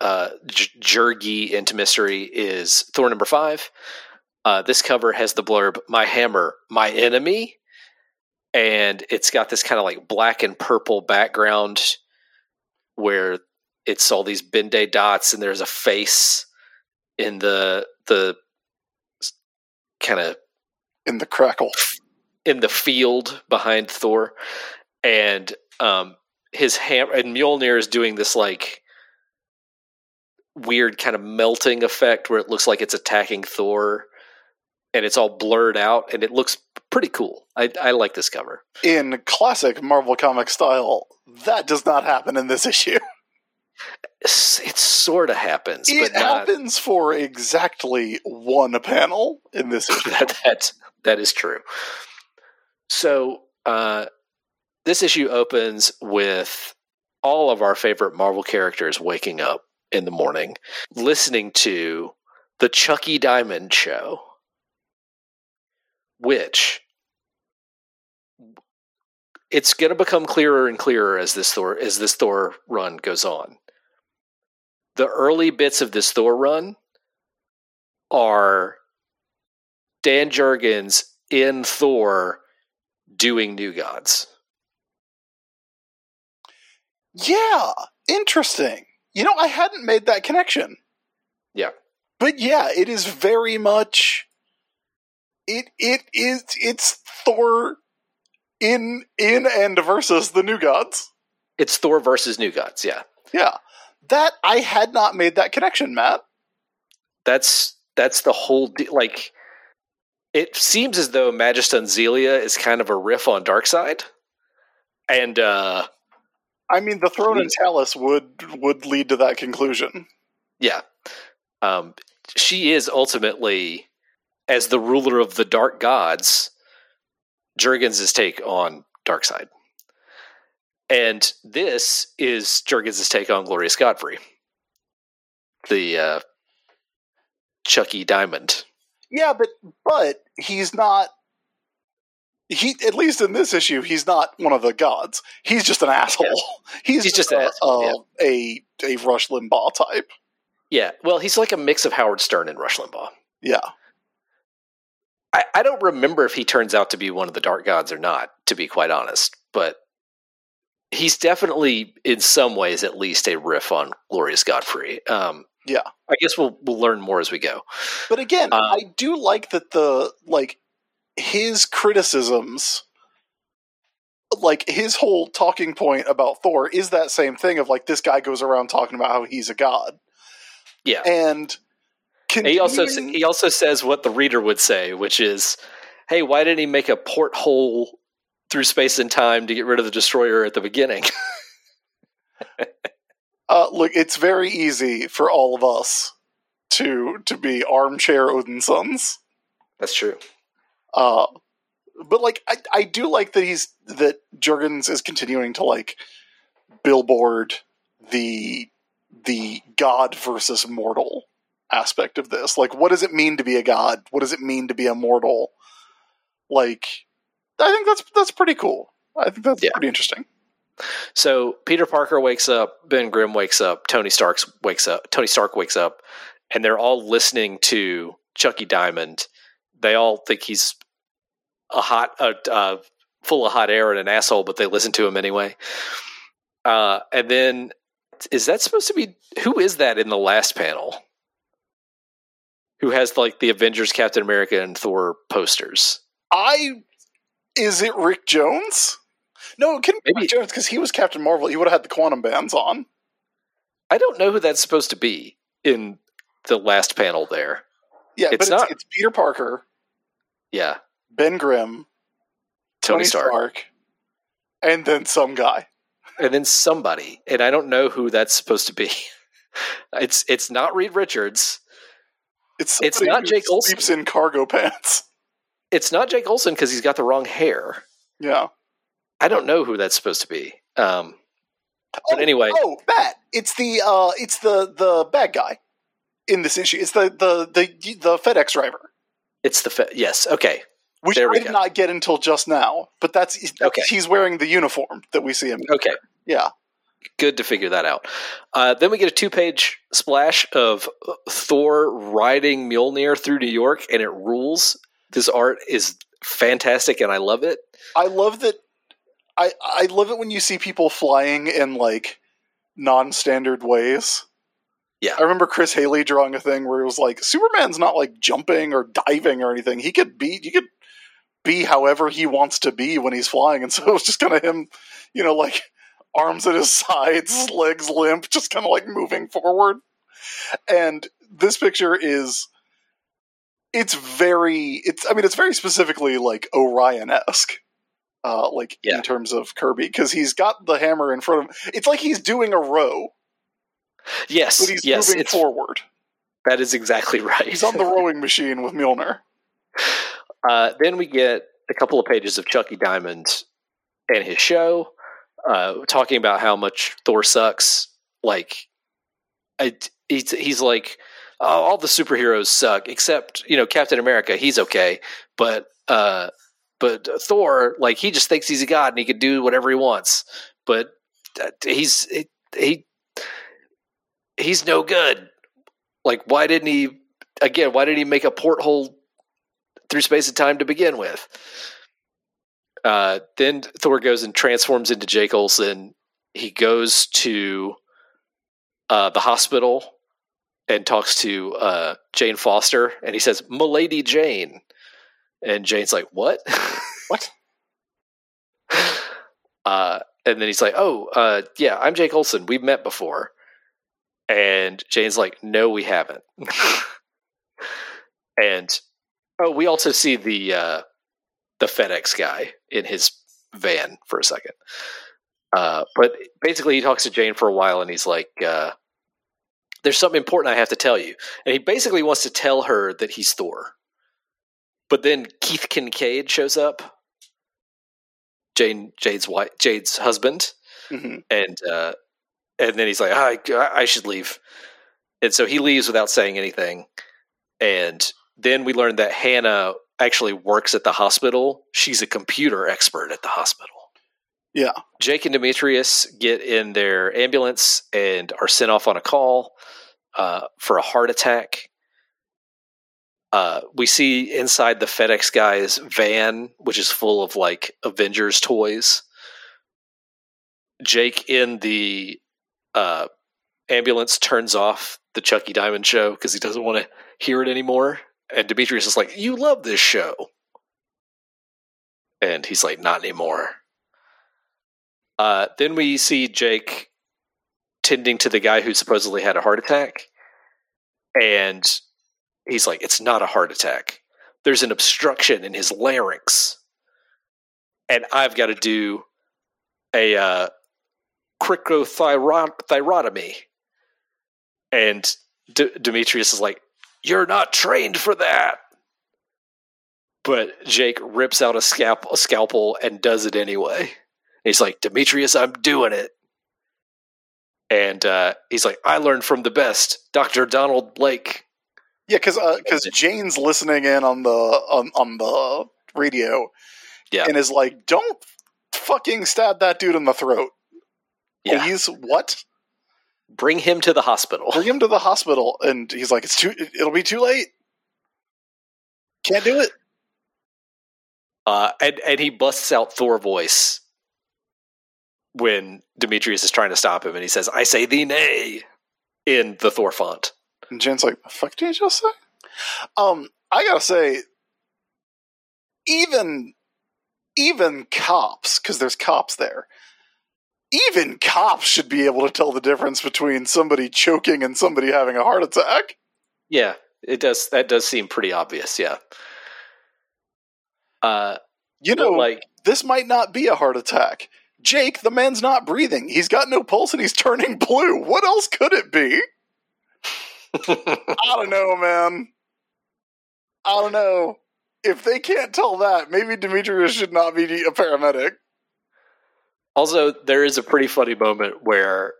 uh, J- Jurgie into mystery is Thor number five. Uh, this cover has the blurb "My hammer, my enemy," and it's got this kind of like black and purple background where it's all these Ben-Day dots, and there's a face in the the kind of In the crackle, in the field behind Thor, and um, his ham and Mjolnir is doing this like weird kind of melting effect where it looks like it's attacking Thor, and it's all blurred out, and it looks pretty cool. I, I like this cover. in classic Marvel comic style, that does not happen in this issue. It sort of happens, It but not. happens for exactly one panel in this issue. that, that that is true. So uh, this issue opens with all of our favorite Marvel characters waking up in the morning, listening to the Chucky Diamond Show, which it's going to become clearer and clearer as this Thor as this Thor run goes on. The early bits of this Thor run are Dan Jurgens in Thor doing New Gods. Yeah, interesting. You know, I hadn't made that connection. Yeah. But yeah, it is very much it it is it's Thor in in and versus the new gods. It's Thor versus New Gods, yeah. Yeah. That I had not made that connection, Matt. That's that's the whole de- like it seems as though Magiston Zelia is kind of a riff on Darkseid. And uh I mean, the throne and talus would would lead to that conclusion. yeah. Um she is ultimately as the ruler of the dark gods Jurgens' take on Darkseid. And this is Jurgens' take on Glorious Godfrey. The uh Chucky Diamond. Yeah, but but he's not. He at least in this issue, he's not one of the gods. He's just an asshole. He's, He's just a, asshole, a, a a Rush Limbaugh type. Yeah, well, he's like a mix of Howard Stern and Rush Limbaugh. Yeah, I, I don't remember if he turns out to be one of the dark gods or not, to be quite honest, but he's definitely, in some ways at least, a riff on Glorious Godfrey. Um, Yeah. I guess we'll we'll learn more as we go. but again, Um, I do like that the like his criticisms, like his whole talking point about Thor, is that same thing of like this guy goes around talking about how he's a god, Yeah. and And he also he also says what the reader would say, which is, "Hey, why didn't he make a porthole through space and time to get rid of the destroyer at the beginning?" Uh, look, it's very easy for all of us to to be armchair Odinsons. That's true. Uh, but like, I, I do like that he's that Jurgens is continuing to like billboard the the god versus mortal aspect of this. Like, what does it mean to be a god? What does it mean to be a mortal? Like, I think that's that's pretty cool. I think that's Yeah. pretty interesting. So Peter Parker wakes up, Ben Grimm wakes up, Tony Stark wakes up, Tony Stark wakes up, and they're all listening to Chucky Diamond they all think he's a hot, uh, full of hot air and an asshole, but they listen to him anyway. Uh, and then is that supposed to be who is that in the last panel? Who has like the Avengers, Captain America, and Thor posters? I is it Rick Jones? No, it couldn't be Maybe- Rick Jones because he was Captain Marvel. He would have had the quantum bands on. I don't know who that's supposed to be in the last panel there. Yeah, It's but not- it's, it's Peter Parker, Yeah, Ben Grimm, Tony, Stark. and then some guy. and then somebody, and I don't know who that's supposed to be. It's it's not Reed Richards. It's It's not who Jake Olson. Sleeps in cargo pants. It's not Jake Olson because he's got the wrong hair. Yeah. I don't know who that's supposed to be. Um, But anyway. oh, Matt, it's the uh, it's the the bad guy in this issue. It's the the the the FedEx driver, it's the fe- yes. Okay, which There I we did go. not get until just now. But that's, that's Okay. he's wearing the uniform that we see him. in. okay. Yeah, Good to figure that out. Uh, then we get a two-page splash of Thor riding Mjolnir through New York, and it rules. This art is fantastic, and I love it. I love that. I I love it when you see people flying in like non-standard ways. Yeah. I remember Chris Haley drawing a thing where it was like Superman's not like jumping or diving or anything. He could be he could be however he wants to be when he's flying, and so it was just kind of him, you know, like arms at his sides, legs limp, just kind of like moving forward. And this picture is it's very it's I mean it's very specifically like Orion esque. Uh, like Yeah. in terms of Kirby, because he's got the hammer in front of him. It's like he's doing a row, Yes, but he's yes, moving it's, forward. that is exactly right. He's on the rowing machine with Mjolnir. Uh, then we get a couple of pages of Chucky Diamond and his show, uh, talking about how much Thor sucks. Like, I, he's, he's like, oh, all the superheroes suck except you know Captain America. He's okay, but uh, but Thor, like, he just thinks he's a god and he can do whatever he wants. But uh, he's he he's no good. Like, why didn't he? Again, why didn't he make a porthole through space and time to begin with. Uh, then Thor goes and transforms into Jake Olson. He goes to uh, the hospital and talks to uh, Jane Foster, and he says, "Milady Jane," and Jane's like, "What? What? uh, and then he's like, "Oh, uh, yeah, I'm Jake Olson. We've met before." And Jane's like, "No, we haven't." and oh, we also see the uh, the FedEx guy in his van for a second. Uh, but basically, he talks to Jane for a while, and he's like, uh, "There's something important I have to tell you." And he basically wants to tell her that he's Thor. But then Keith Kincaid shows up, Jane Jade's wife, Jade's husband, hmm and uh, and then he's like, I, I should leave, and so he leaves without saying anything. And then we learn that Hannah actually works at the hospital. She's a computer expert at the hospital. Yeah. Jake and Demetrius get in their ambulance and are sent off on a call uh, for a heart attack. Uh, we see inside the FedEx guy's van, which is full of like Avengers toys. Jake in the uh, ambulance turns off the Chucky Diamond show because he doesn't want to hear it anymore. And Demetrius is like, You love this show. And he's like, Not anymore. Uh, then we see Jake tending to the guy who supposedly had a heart attack. And he's like, It's not a heart attack. There's an obstruction in his larynx. And I've got to do a uh, cricothyrotomy. And D- Demetrius is like, You're not trained for that. But Jake rips out a, scalp- a scalpel and does it anyway. He's like, Demetrius, I'm doing it. And uh, he's like, I learned from the best, Dr. Donald Blake. Yeah, because because Jane's listening in on the on, on the radio, Yeah. and is like, "Don't fucking stab that dude in the throat." Yeah. Please, what? Bring him to the hospital. Bring him to the hospital, and he's like, "It's too. It'll be too late." Can't do it. Uh, and and he busts out Thor voice when Demetrius is trying to stop him, and he says, "I say thee nay," in the Thor font. And Jen's like, the fuck did you just say? Um, I gotta say, even even cops, because there's cops there, even cops should be able to tell the difference between somebody choking and somebody having a heart attack. Yeah, it does. That does seem pretty obvious. Yeah. Uh, You know, like this might not be a heart attack. Jake, the man's not breathing. He's got no pulse and he's turning blue. What else could it be? I don't know, man. I don't know. If they can't tell that, maybe Demetrius should not be a paramedic. Also, there is a pretty funny moment where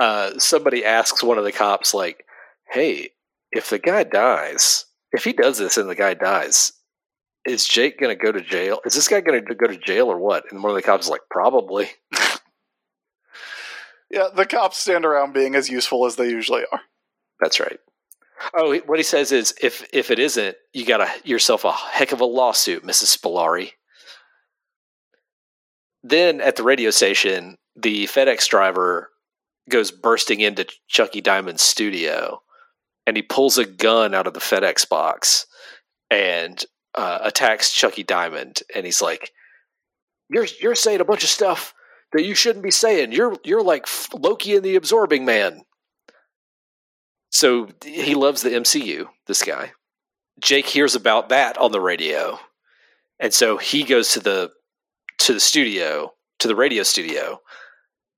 uh, somebody asks one of the cops, like, "Hey, if the guy dies, if he does this and the guy dies, is Jake going to go to jail? Is this guy going to go to jail or what?" And one of the cops is like, "Probably." Yeah, the cops stand around being as useful as they usually are. That's right. Oh, what he says is, if if it isn't, you got a, yourself a heck of a lawsuit, Mrs. Spilari. Then at the radio station, the FedEx driver goes bursting into Chucky Diamond's studio, and he pulls a gun out of the FedEx box and uh, attacks Chucky Diamond. And he's like, "You're you're saying a bunch of stuff that you shouldn't be saying. You're you're like Loki and the Absorbing Man." So he loves the MCU, this guy. Jake hears about that on the radio. And so he goes to the to the studio, to the radio studio,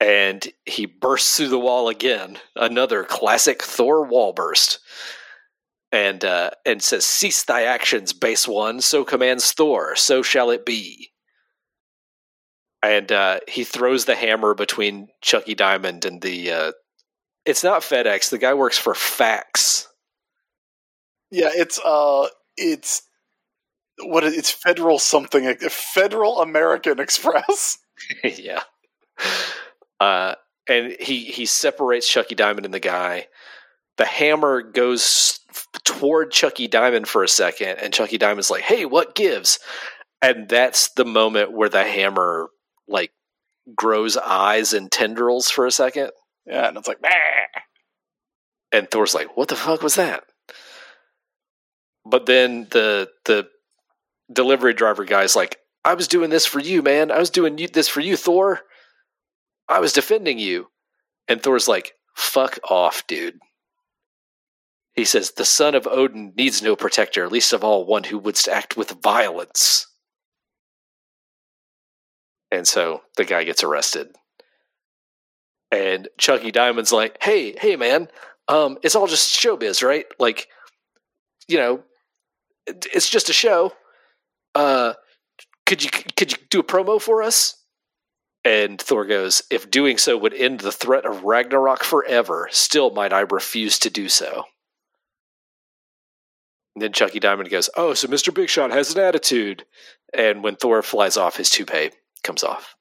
and he bursts through the wall again. Another classic Thor wall burst. And uh, and says, Cease thy actions, base one, so commands Thor, so shall it be. And uh, he throws the hammer between Chucky Diamond and the uh, it's not FedEx. The guy works for Fax. Yeah, it's uh, it's what it's Federal something, Federal American Express. yeah. Uh, and he he separates Chucky Diamond and the guy. The hammer goes toward Chucky Diamond for a second, and Chucky Diamond's like, "Hey, what gives?" And that's the moment where the hammer like grows eyes and tendrils for a second. Yeah, and it's like, bah. and Thor's like, "What the fuck was that?" But then the the delivery driver guy's like, "I was doing this for you, man. I was doing this for you, Thor. I was defending you." And Thor's like, "Fuck off, dude." He says, "The son of Odin needs no protector, least of all one who wouldst act with violence." And so the guy gets arrested. And Chucky Diamond's like, "Hey, hey, man, um, it's all just showbiz, right? Like, you know, it's just a show. Uh, could you could you do a promo for us?" And Thor goes, "If doing so would end the threat of Ragnarok forever, still might I refuse to do so." And then Chucky Diamond goes, "Oh, so Mister Big Shot has an attitude." And when Thor flies off, his toupee comes off.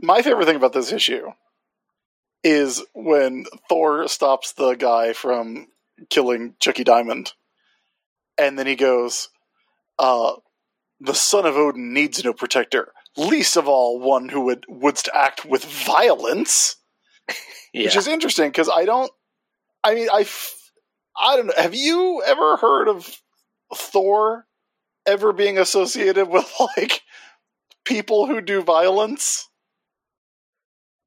My favorite thing about this issue is when Thor stops the guy from killing Chucky Diamond, and then he goes, uh, "The son of Odin needs no protector, least of all one who would wouldst act with violence." Yeah. Which is interesting because I don't. I mean, I, f- I don't know. Have you ever heard of Thor ever being associated with like people who do violence?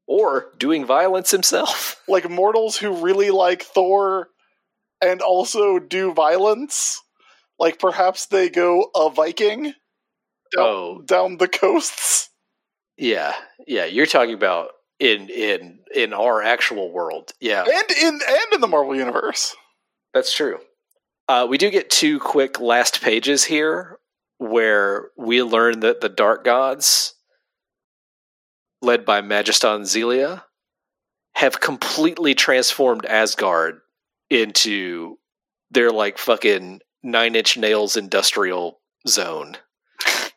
Or doing violence himself. like mortals who really like Thor and also do violence. Like perhaps they go a Viking down, Oh. down the coasts. Yeah, yeah. You're talking about in in in our actual world. Yeah, And in and in the Marvel universe. that's true. Uh, we do get two quick last pages here where we learn that the Dark Gods, led by Magiston Zelia, have completely transformed Asgard into their like fucking nine inch nails industrial zone.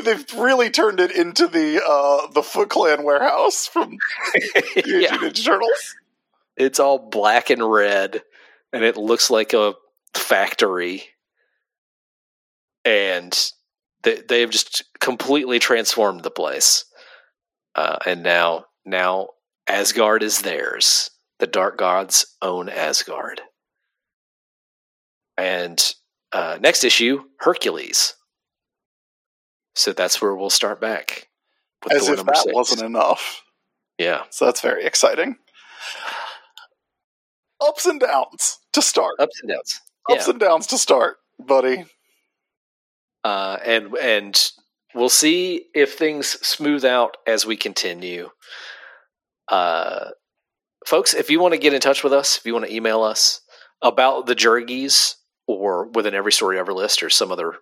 They've really turned it into the uh the Foot Clan warehouse from yeah. Ninja Turtles. It's all black and red, and it looks like a factory, and they they have just completely transformed the place. Uh, and now now Asgard is theirs. The Dark Gods own Asgard. And uh, next issue, Hercules. So that's where we'll start back. with As if that six. wasn't enough. Yeah. So that's very exciting. Ups and downs to start. Ups and downs. Ups Yeah. and downs to start, buddy. Uh, and and we'll see if things smooth out as we continue. Uh, folks, if you want to get in touch with us, if you want to email us about the Jurgies or within Every Story Ever list or some other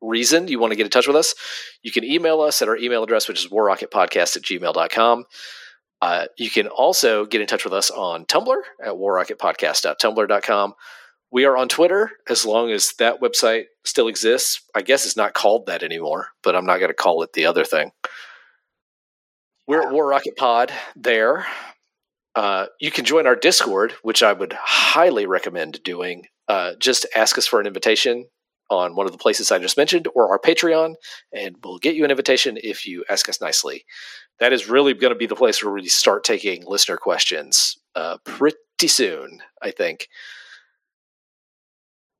reason you want to get in touch with us, you can email us at our email address, which is warrocketpodcast at gmail.com. Uh, you can also get in touch with us on Tumblr at warrocketpodcast.tumblr.com. We are on Twitter as long as that website still exists. I guess it's not called that anymore, but I'm not going to call it the other thing. We're at War Rocket Pod there. Uh, you can join our Discord, which I would highly recommend doing. Uh, just ask us for an invitation on one of the places I just mentioned or our Patreon, and we'll get you an invitation if you ask us nicely. That is really going to be the place where we start taking listener questions uh, pretty soon, I think.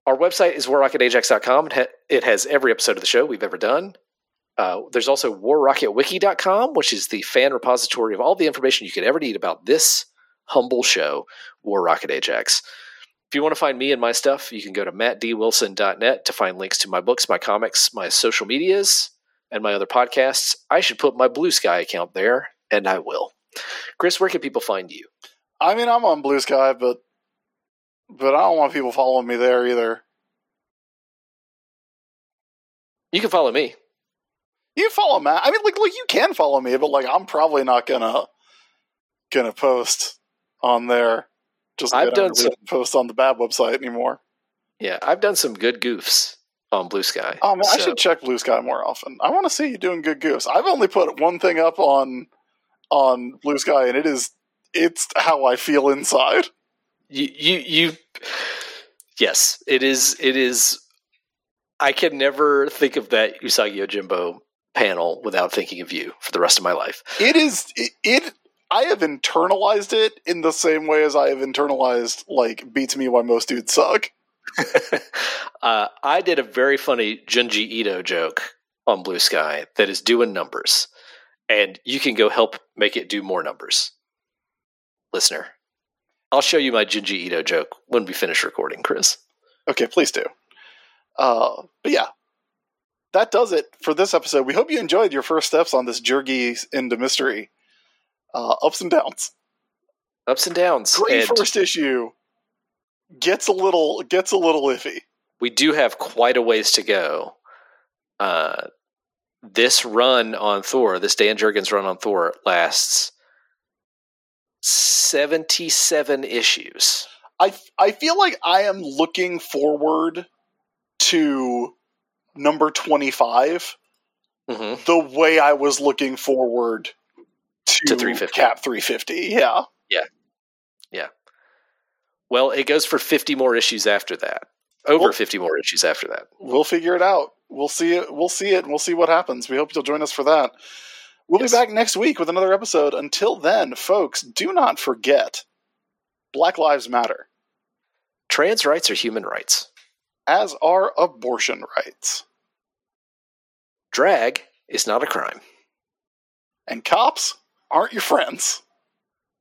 Our website is warrocketajax.com. It ha- It has every episode of the show we've ever done. Uh, there's also warrocketwiki.com, which is the fan repository of all the information you could ever need about this humble show, War Rocket Ajax. If you want to find me and my stuff, you can go to mattdwilson.net to find links to my books, my comics, my social medias, and my other podcasts. I should put my Blue Sky account there, and I will. Chris, where can people find you? I mean, I'm on Blue Sky, but but I don't want people following me there either. You can follow me. You follow Matt. I mean, like, like you can follow me, but like, I'm probably not gonna gonna post on there. Just I've done don't post on the bad website anymore. Yeah, I've done some good goofs on Blue Sky. Oh man, I should check Blue Sky more often. I want to see you doing good goofs. I've only put one thing up on on Blue Sky, and it is it's how I feel inside. You you you yes it is it is i can never think of that usagi yojimbo panel without thinking of you for the rest of my life It is it, it. I have internalized it in the same way as I have internalized like beats me why most dudes suck. uh, i did a very funny junji ito joke on blue sky that is doing numbers and you can go help make it do more numbers listener i'll show you my junji ito joke when we finish recording chris Okay, please do. Uh, but yeah, that does it for this episode. We hope you enjoyed your first steps on this journey into mystery. Uh, ups and downs. ups and downs Great and first issue. Gets a little gets a little iffy. we do have quite a ways to go. Uh, this run on Thor, this Dan Jurgens run on Thor, lasts 77 issues. I I feel like I am looking forward to number twenty five hmm the way I was looking forward to, To 350. Cap three fifty. Yeah. Yeah. Yeah. Well, it goes for 50 more issues after that. Over Well- 50 more issues after that. we'll figure it out. We'll see it. We'll see it, and we'll see what happens. We hope you'll join us for that. We'll Yes. be back next week with another episode. Until then, folks, do not forget Black Lives Matter, Trans rights are human rights. as are abortion rights, Drag is not a crime, and cops aren't your friends.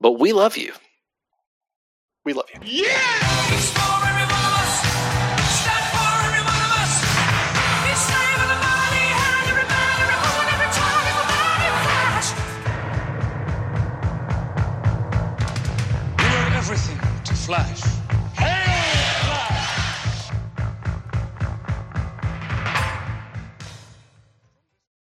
but we love you. We love you. Yeah! Flash.